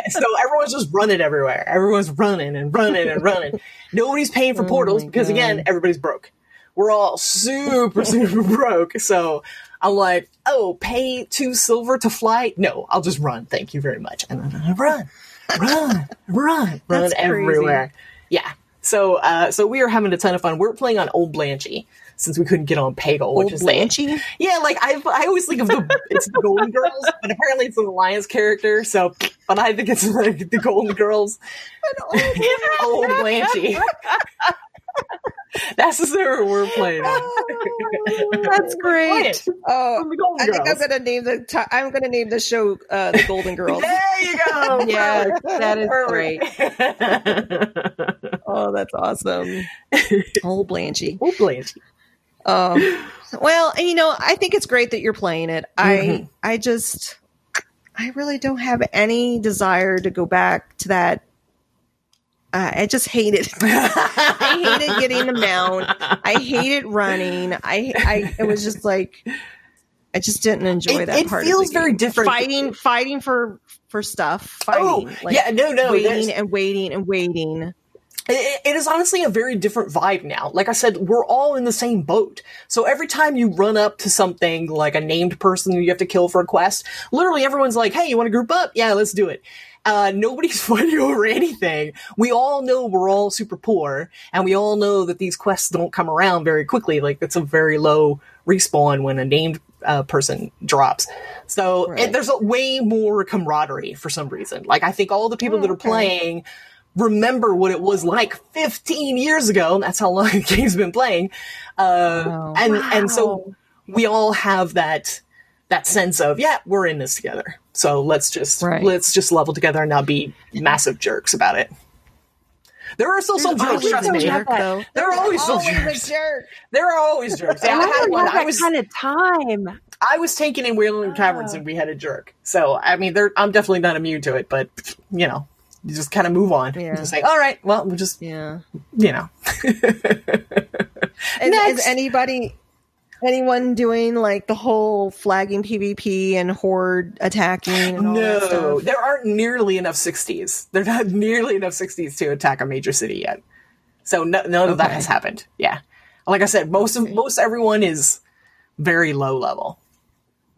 So everyone's just running everywhere. Everyone's running and running and running. Nobody's paying for portals my because again, everybody's broke. We're all super super broke. So I'm like, oh, pay two silver to fly? No, I'll just run. Thank you very much. And then I run, run, run, run everywhere. Yeah. So, uh, so we are having a ton of fun. We're playing on Old Blanchy since we couldn't get on Pagle, which Old is Blanchy? yeah, like I, I always think of the it's the Golden Girls, but apparently it's an Alliance character. So, but I think it's like the Golden Girls. Old Blanchy. That's the server we're playing on. That's great. Oh, From the Golden I think I'm gonna name the ti I'm gonna name the show uh, the Golden Girls. There you go. yeah, that is Perfect. Oh, that's awesome. Old Blanchy. Old Blanchy. Um, well, you know, I think it's great that you're playing it. Mm-hmm. I I just I really don't have any desire to go back to that. Uh, I just hate it. I hated getting the mount. I hated running. I I it was just like I just didn't enjoy It- that it part. of feels very different. Fighting, fighting for for stuff. Fighting. Oh, yeah, no, no, there's- waiting and waiting and waiting. It, it is honestly a very different vibe now. Like I said, we're all in the same boat. So every time you run up to something like a named person you have to kill for a quest, literally everyone's like, "Hey, you want to group up? Yeah, let's do it." Uh, nobody's fighting over anything. We all know we're all super poor, and we all know that these quests don't come around very quickly. Like it's a very low respawn when a named uh, person drops. So Right. it, there's a way more camaraderie for some reason. Like I think all the people that are okay. playing remember what it was like 15 years ago. And that's how long the game's been playing. Uh, Wow. and and so we all have that that sense of yeah, we're in this together. So let's just Right. let's just level together and not be massive jerks about it. There are still some jerks, trust me. jerk. There are always some Always jerks. jerk. There are always jerks. Yeah, I I had one. I was kind of time. I was taken in Wailing Caverns and we had a jerk. So I mean, I'm definitely not immune to it, but you know, you just kind of move on. Yeah. Just like, all right, well, we just Yeah. you know, Is, is anybody anyone doing like the whole flagging PvP and horde attacking and all that no, there aren't nearly enough 60s. There are not nearly enough 60s to attack a major city yet. So no, none of that has happened. Yeah, like I said, most of most everyone is very low level.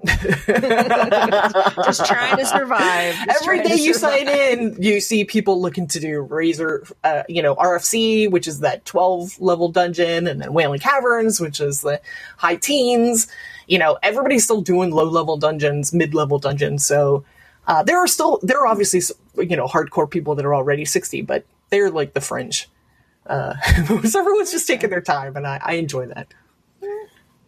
Just trying to survive. Just Every day you survive. sign in, you see people looking to do Razor, uh, you know, RFC, which is that 12 level dungeon, and then Wailing Caverns, which is the high teens. You know, everybody's still doing low level dungeons, mid level dungeons. So uh, there are still, there are obviously, you know, hardcore people that are already 60, but they're like the fringe. Uh, so everyone's just taking their time, and I, I enjoy that.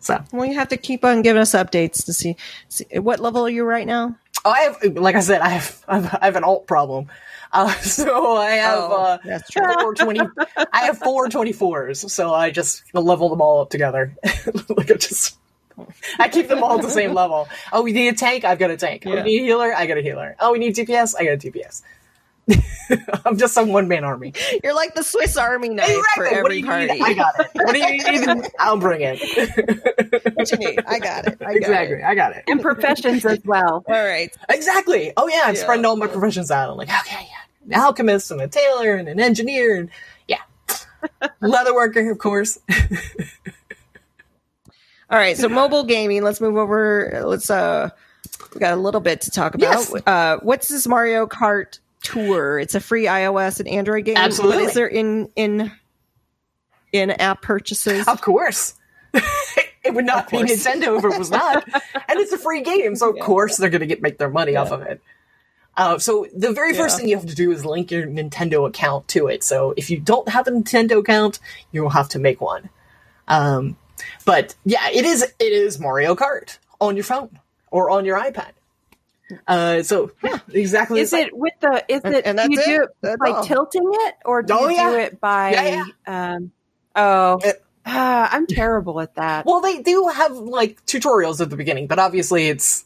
So Well, you have to keep on giving us updates to see, see what level are you right now. Oh, I have, like I said, I have, I have an alt problem. Uh, so I have, Oh, uh, that's true. four 20, I have four 24s. So I just level them all up together. like I just, I keep them all at the same level. Oh, we need a tank? I've got a tank. Oh, we need a healer? I got a healer. Oh, we need DPS? I got a DPS. I'm just a one man army. You're like the Swiss Army knife for Exactly. What do every you party. need? I got it. What do you need? I'll bring it. what you need? I got it. I got exactly. it. I got it. And professions as well. All right. Exactly. Oh yeah, I'm Yeah. spreading all my professions out. I'm like, okay, yeah, an alchemist and a tailor and an engineer and yeah, leatherworker, of course. All right, so mobile gaming. Let's move over. Let's uh, we got a little bit to talk about. Yes. Uh, what's this Mario Kart Tour? It's a free iOS and Android game. Absolutely. But is there in in in app purchases? Of course. it would not be. Nintendo if it was not. and it's a free game, so of course they're going to get make their money off of it. Uh, so the very first thing you have to do is link your Nintendo account to it. So if you don't have a Nintendo account, you will have to make one. Um, but yeah, it is it is Mario Kart on your phone or on your iPad. Uh, so yeah, exactly. Is it with the? Is And- it? and do you that's do it? it That's by all. tilting it, or do Oh, you yeah. do it by? Yeah, Um, oh, It- ah, I'm terrible at that. Well, they do have like tutorials at the beginning, but obviously it's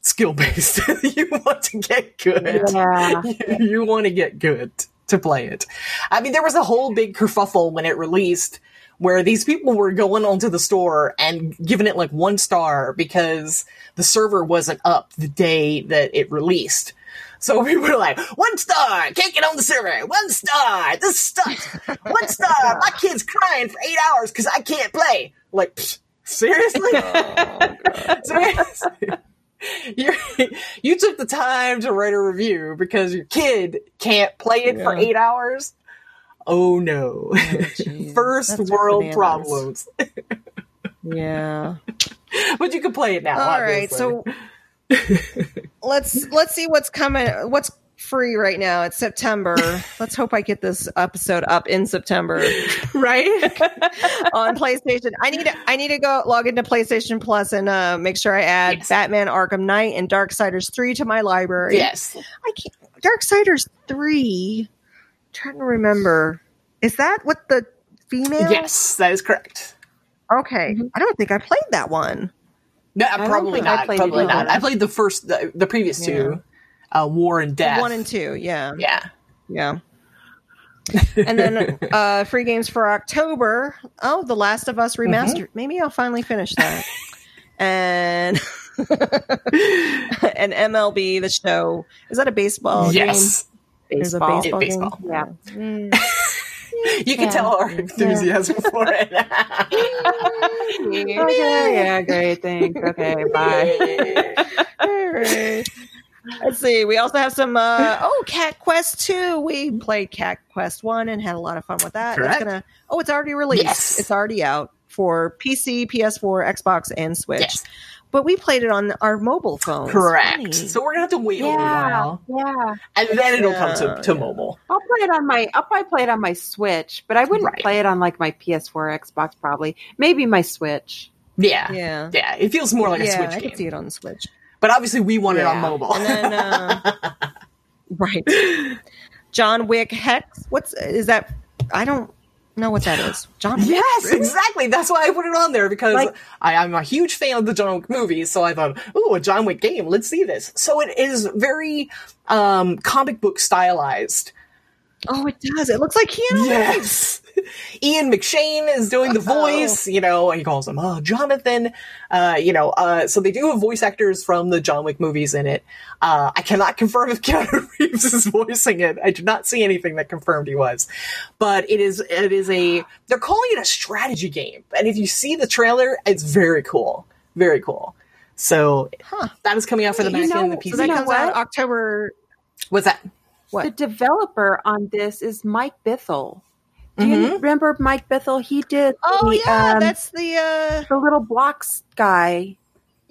skill based. you want to get good. Yeah. you want to get good to play it. I mean, there was a whole big kerfuffle when it released where these people were going onto the store and giving it like one star because the server wasn't up the day that it released. So we were like, one star, can't get on the server. One star, this sucks. One star, my kid's crying for eight hours because I can't play. Like, seriously? Oh, seriously? you you took the time to write a review because your kid can't play it for eight hours. Oh no! jeez. First That's world problems. Yeah. but you can play it now. All right, obviously. so let's let's see what's coming. What's free right now? It's September. let's hope I get this episode up in September right. on PlayStation. I need to, I need to go log into PlayStation Plus and uh, make sure I add Yes. Batman Arkham Knight and Darksiders three to my library. yes, I can't. Darksiders three. Trying to remember. Is that what the female? yes, that is correct. Okay. I don't think I played that one. No, don't probably think I not. Probably not. either. I played the first, the, the previous two, uh, War and Death. One and two. Yeah. Yeah. Yeah. and then uh free games for October. Oh, The Last of Us Mm-hmm. remastered. Maybe I'll finally finish that. and and MLB the show. Is that a baseball yes, game? There's a Baseball. baseball, baseball. game. Yeah. Mm. you can Yeah. tell our enthusiasm for it. Okay. Yeah. Great. Thanks. Okay. Bye. All right. Let's see. We also have some uh oh Cat Quest 2. We played Cat Quest 1 and had a lot of fun with that. Correct. It's gonna Oh, it's already released. Yes. It's already out for PC, PS4, Xbox, and Switch. Yes. But we played it on our mobile phones. Correct. Funny. So we're gonna have to wait a little Yeah, while, yeah. and then it'll come to, to yeah. mobile. I'll play it on my. I'll probably play it on my Switch, but I wouldn't Right. play it on like my PS4, Xbox, probably. Maybe my Switch. Yeah, yeah. yeah. It feels more like a Switch I game, could see it on the Switch. but obviously we want it on mobile. And then, uh, right, John Wick Hex. What's is that? I don't know what that is. John. Wick? Yes, Really? exactly. That's why I put it on there because Like- I, I'm a huge fan of the John Wick movies. So I thought, ooh, a John Wick game. Let's see this. So it is very um, comic book stylized. Oh, it does. It looks like Keanu. Yes. Ian McShane is doing the voice, you know, he calls him, oh, Jonathan, uh, you know, uh, so they do have voice actors from the John Wick movies in it. Uh, I cannot confirm if Keanu Reeves is voicing it. I did not see anything that confirmed he was, but it is, it is a, they're calling it a strategy game. And if you see the trailer, it's very cool. Very cool. So that is coming out for the You Mac and know- the So PC. that know comes out October. What's that? What? The developer on this is Mike Bithell. Do you remember Mike Bithell? He did. Oh the, yeah, um, that's the uh, the little blocks guy.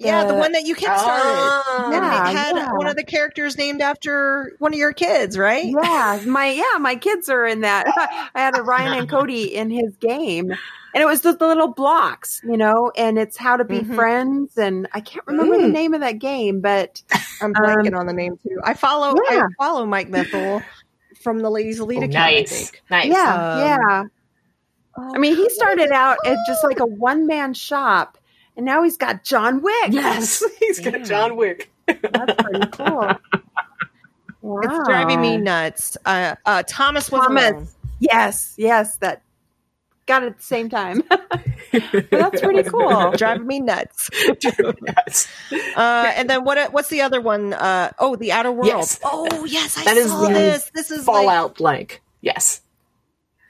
Yeah the the- one that you kickstarted. Ah. and Yeah, it had yeah. one of the characters named after one of your kids, right? Yeah, my yeah, my kids are in that. I had a Ryan and Cody in his game, and it was just the little blocks, you know, and it's how to be Mhm. friends. And I can't remember the Mm. name of that game, but I'm blanking on the name too. I follow I follow Mike Bithell from the Ladies Elite Oh, account. I nice. think. Nice. yeah, Um, yeah. Oh, I mean, he started out at just like a one man shop, and now he's got John Wick. Yes. He's got John Wick. that's pretty cool. Wow. It's driving me nuts. Uh, uh, Thomas was Thomas. alone. Yes, yes, that got it at the same time. That's pretty cool. driving me nuts. yes. Uh, and then what? What's the other one? Uh, oh, the Outer World. Yes. Oh, yes, I That is saw the this. This is like- Fallout blank. Yes.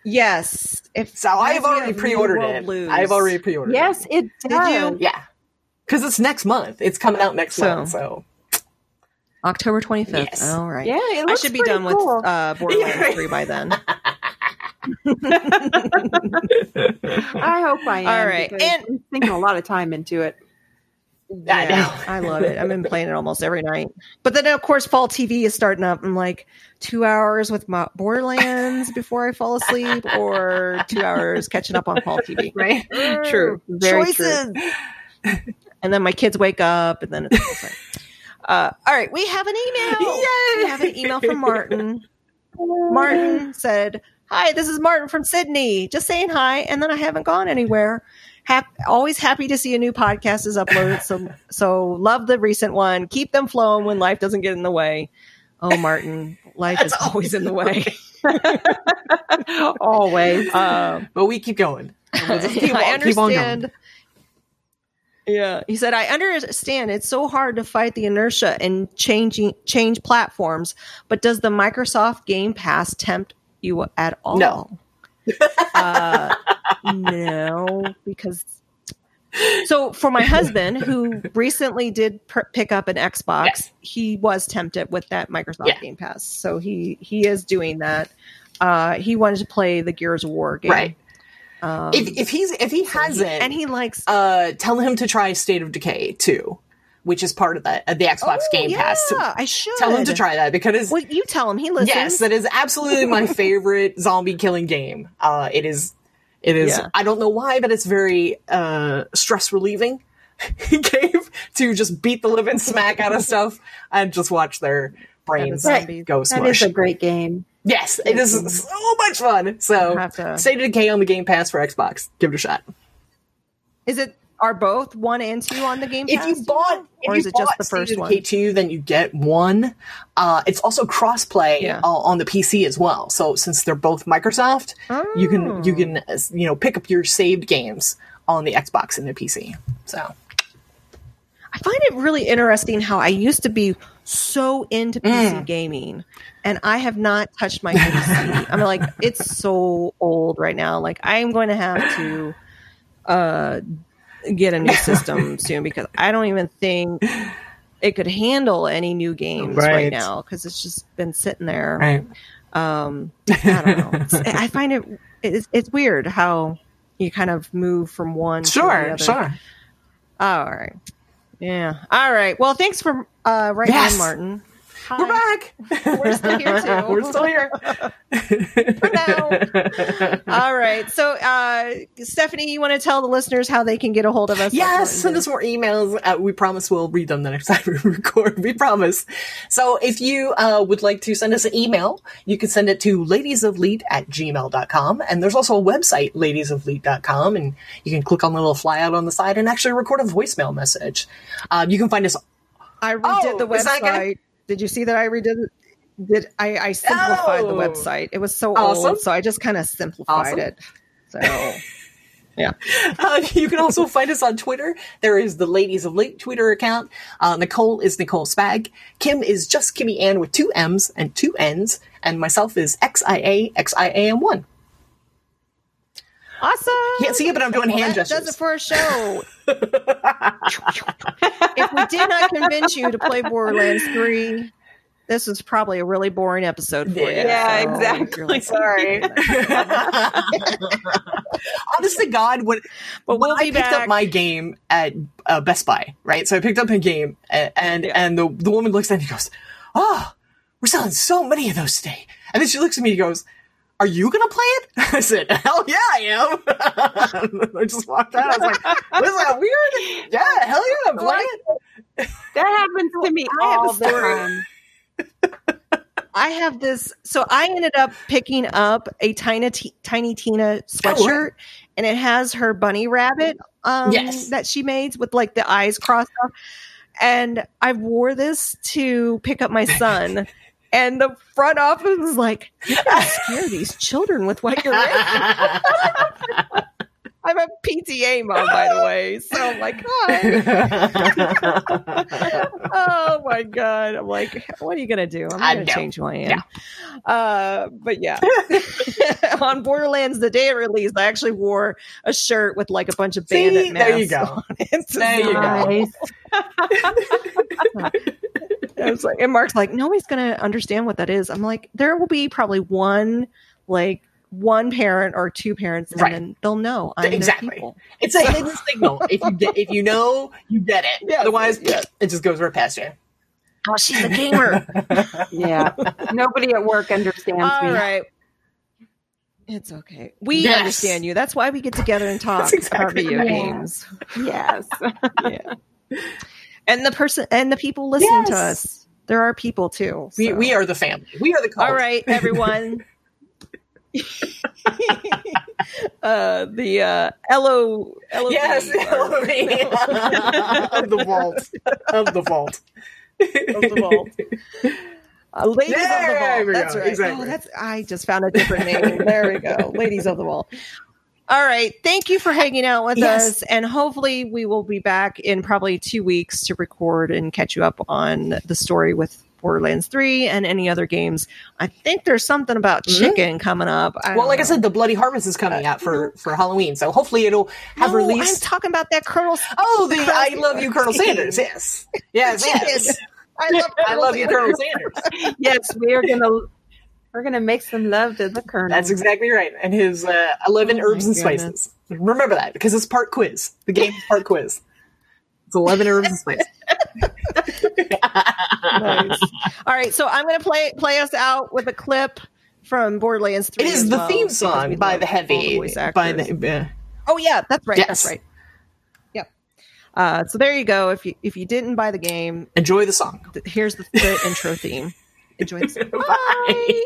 Yes. If So I have already pre-ordered it. Blues. I've already pre-ordered Yes, it you? does. it. Yeah. Because it's next month. It's coming out next So- month. So October twenty fifth. Yes. All right. Yeah, it I should be pretty done with cool. uh, Borderlands Yeah. three by then. I hope I am. All right, and- I'm sinking a lot of time into it. I know. I love it. I've been playing it almost every night. But then, of course, fall TV is starting up. I'm like two hours with my Borderlands before I fall asleep, or two hours catching up on fall TV. right. True. Very Choices. and then my kids wake up, and then it's all. Uh, all right, we have an email. We have an email from Martin. Martin said, "Hi, this is Martin from Sydney. Just saying hi, and then I haven't gone anywhere. Hap- always happy to see a new podcast is uploaded. So, so love the recent one. Keep them flowing when life doesn't get in the way. Oh, Martin, life is always in the way. Always. Um, But we keep going. We'll just keep, I on, keep on going. understand. Yeah, he said, "I understand it's so hard to fight the inertia and changing change platforms, but does the Microsoft Game Pass tempt you at all?" No. Uh, no, because so for my husband who recently did per- pick up an Xbox, Yes. he was tempted with that Microsoft Yeah. Game Pass, so he he is doing that. Uh, he wanted to play the Gears of War game, Right. Um, If, if he's if he has it, and he likes uh, tell him to try State of Decay too, which is part of the uh, the Xbox Oh, Game Pass. So I should tell him to try that because Well, you tell him he listens. yes, that is absolutely my favorite zombie killing game. Uh, it is. It is. Yeah. I don't know why, but it's very uh, stress relieving game to just beat the living smack out of stuff and just watch their brains go that is a great game. yes, it is so much fun. So, State of Decay on the Game Pass for Xbox. Give it a shot. Is it are both one and two on the Game if Pass? you bought, if or you is it just the first one? 2, then you get one. Uh, it's also crossplay Yeah. uh, on the PC as well. So since they're both Microsoft, you can you Oh. can uh, you know pick up your saved games on the Xbox and the PC. So I find it really interesting how I used to be so into PC Mm. gaming, and I have not touched my PC. I'm like, it's so old right now. Like, I'm going to have to uh, get a new system soon because I don't even think it could handle any new games right, Right. now because it's just been sitting there. right, um i don't know It's- i find it it's, it's weird how you kind of move from one to the sure, other. sure. oh, all right Yeah. All right. Well, thanks for uh, writing Yes. in, Martin. We're back. We're still here too. We're still here. for now. All right. So, uh, Stephanie, you want to tell the listeners how they can get a hold of us? Yes, send us more emails. Uh, we promise we'll read them the next time we record. We promise. So if you uh, would like to send us an email, you can send it to ladiesofleet at gmail.com. And there's also a website, ladiesofleet.com, and you can click on the little flyout on the side and actually record a voicemail message. Um, you can find us. I redid Oh, the is that good? website. Did you see that I redid it? Did I, I simplified the Oh. website? It was so Awesome. old, so I just kind of simplified Awesome. it. So, yeah. Uh, you can also find us on Twitter. There is the Ladies of Leet Twitter account. Uh, Nicole is Nicole Spag. Kim is just Kimmy Ann with two M's and two N's. And myself is XIA, XIAM1. Awesome. Can't see it, but I'm doing Well, hand that gestures. does it for a show. if we did not convince you to play Borderlands 3, this was probably a really boring episode for you. Yeah, So, exactly. you're like, Sorry. Honest to God, what, But we'll when I picked back. up my game at uh, Best Buy, right? So I picked up a game, and and, and the the woman looks at me and goes, "Oh, we're selling so many of those today." And then she looks at me and goes, "Are you gonna play it?" I said, "Hell yeah, I am." I just walked out. I was like, "Was that weird?" Yeah, hell yeah, I'm playing it. That happens to me I have all the story. time. I have this. So I ended up picking up a tiny, T- tiny Tina sweatshirt, and it has her bunny rabbit um, Yes. that she made with like the eyes crossed off. And I wore this to pick up my son. And the front office was like, "You're gonna scare these children with what you're wearing." I'm a PTA mom, by the way, so I'm like, "Hi." oh my god! I'm like, what are you gonna do? I'm gonna change who I am. Uh, but yeah, on Borderlands, the day it released, I actually wore a shirt with like a bunch of See, bandit masks there you go. on it. There you go. It. I was like, and Mark's like, nobody's gonna understand what that is. I'm like, there will be probably one, like one parent or two parents, and Right. then they'll know. I'm Exactly. It's a hidden signal. If you get, if you know, you get it. Yes, Otherwise, yes. it just goes right past you. Oh, she's a gamer. Yeah. Nobody at work understands All me. right. It's okay. We Yes. understand you. That's why we get together and talk exactly about video right. games. Yes. Yeah. And the person and the people listening to us. There are people too. We, so. we are the family. We are the cult. All right, everyone. uh the uh Elo, Elo Yes, of the vault. Of the vault. of the vault. Uh, ladies There of the vault. That's go, right. exactly. Oh, that's I just found a different name. There we go. Ladies of the vault. All right. Thank you for hanging out with Yes. us. And hopefully we will be back in probably two weeks to record and catch you up on the story with Borderlands 3 and any other games. I think there's something about Mhm. chicken coming up. I Well, like I said, the Bloody Harvest is coming out for, for Halloween, so hopefully it'll have No, I'm talking about that Colonel. oh, the Colonel I love you, Colonel Sanders. Yes, yes, yes. I love. I love you, Colonel Sanders. yes, we are gonna we're gonna make some love to the colonel. That's exactly right. And his uh, 11 Oh herbs my and spices. Remember that because it's part quiz. The game is part quiz. It's 11 herbs and spices. Nice. All right, so I'm going to play play us out with a clip from Borderlands 3. It is the well, theme song by the Heavy. voice by the, uh, Oh yeah, that's right. Yes. That's right. Yep. Uh, so there you go. If you if you didn't buy the game, enjoy the song. th- here's the, the intro theme. Enjoy this. Bye.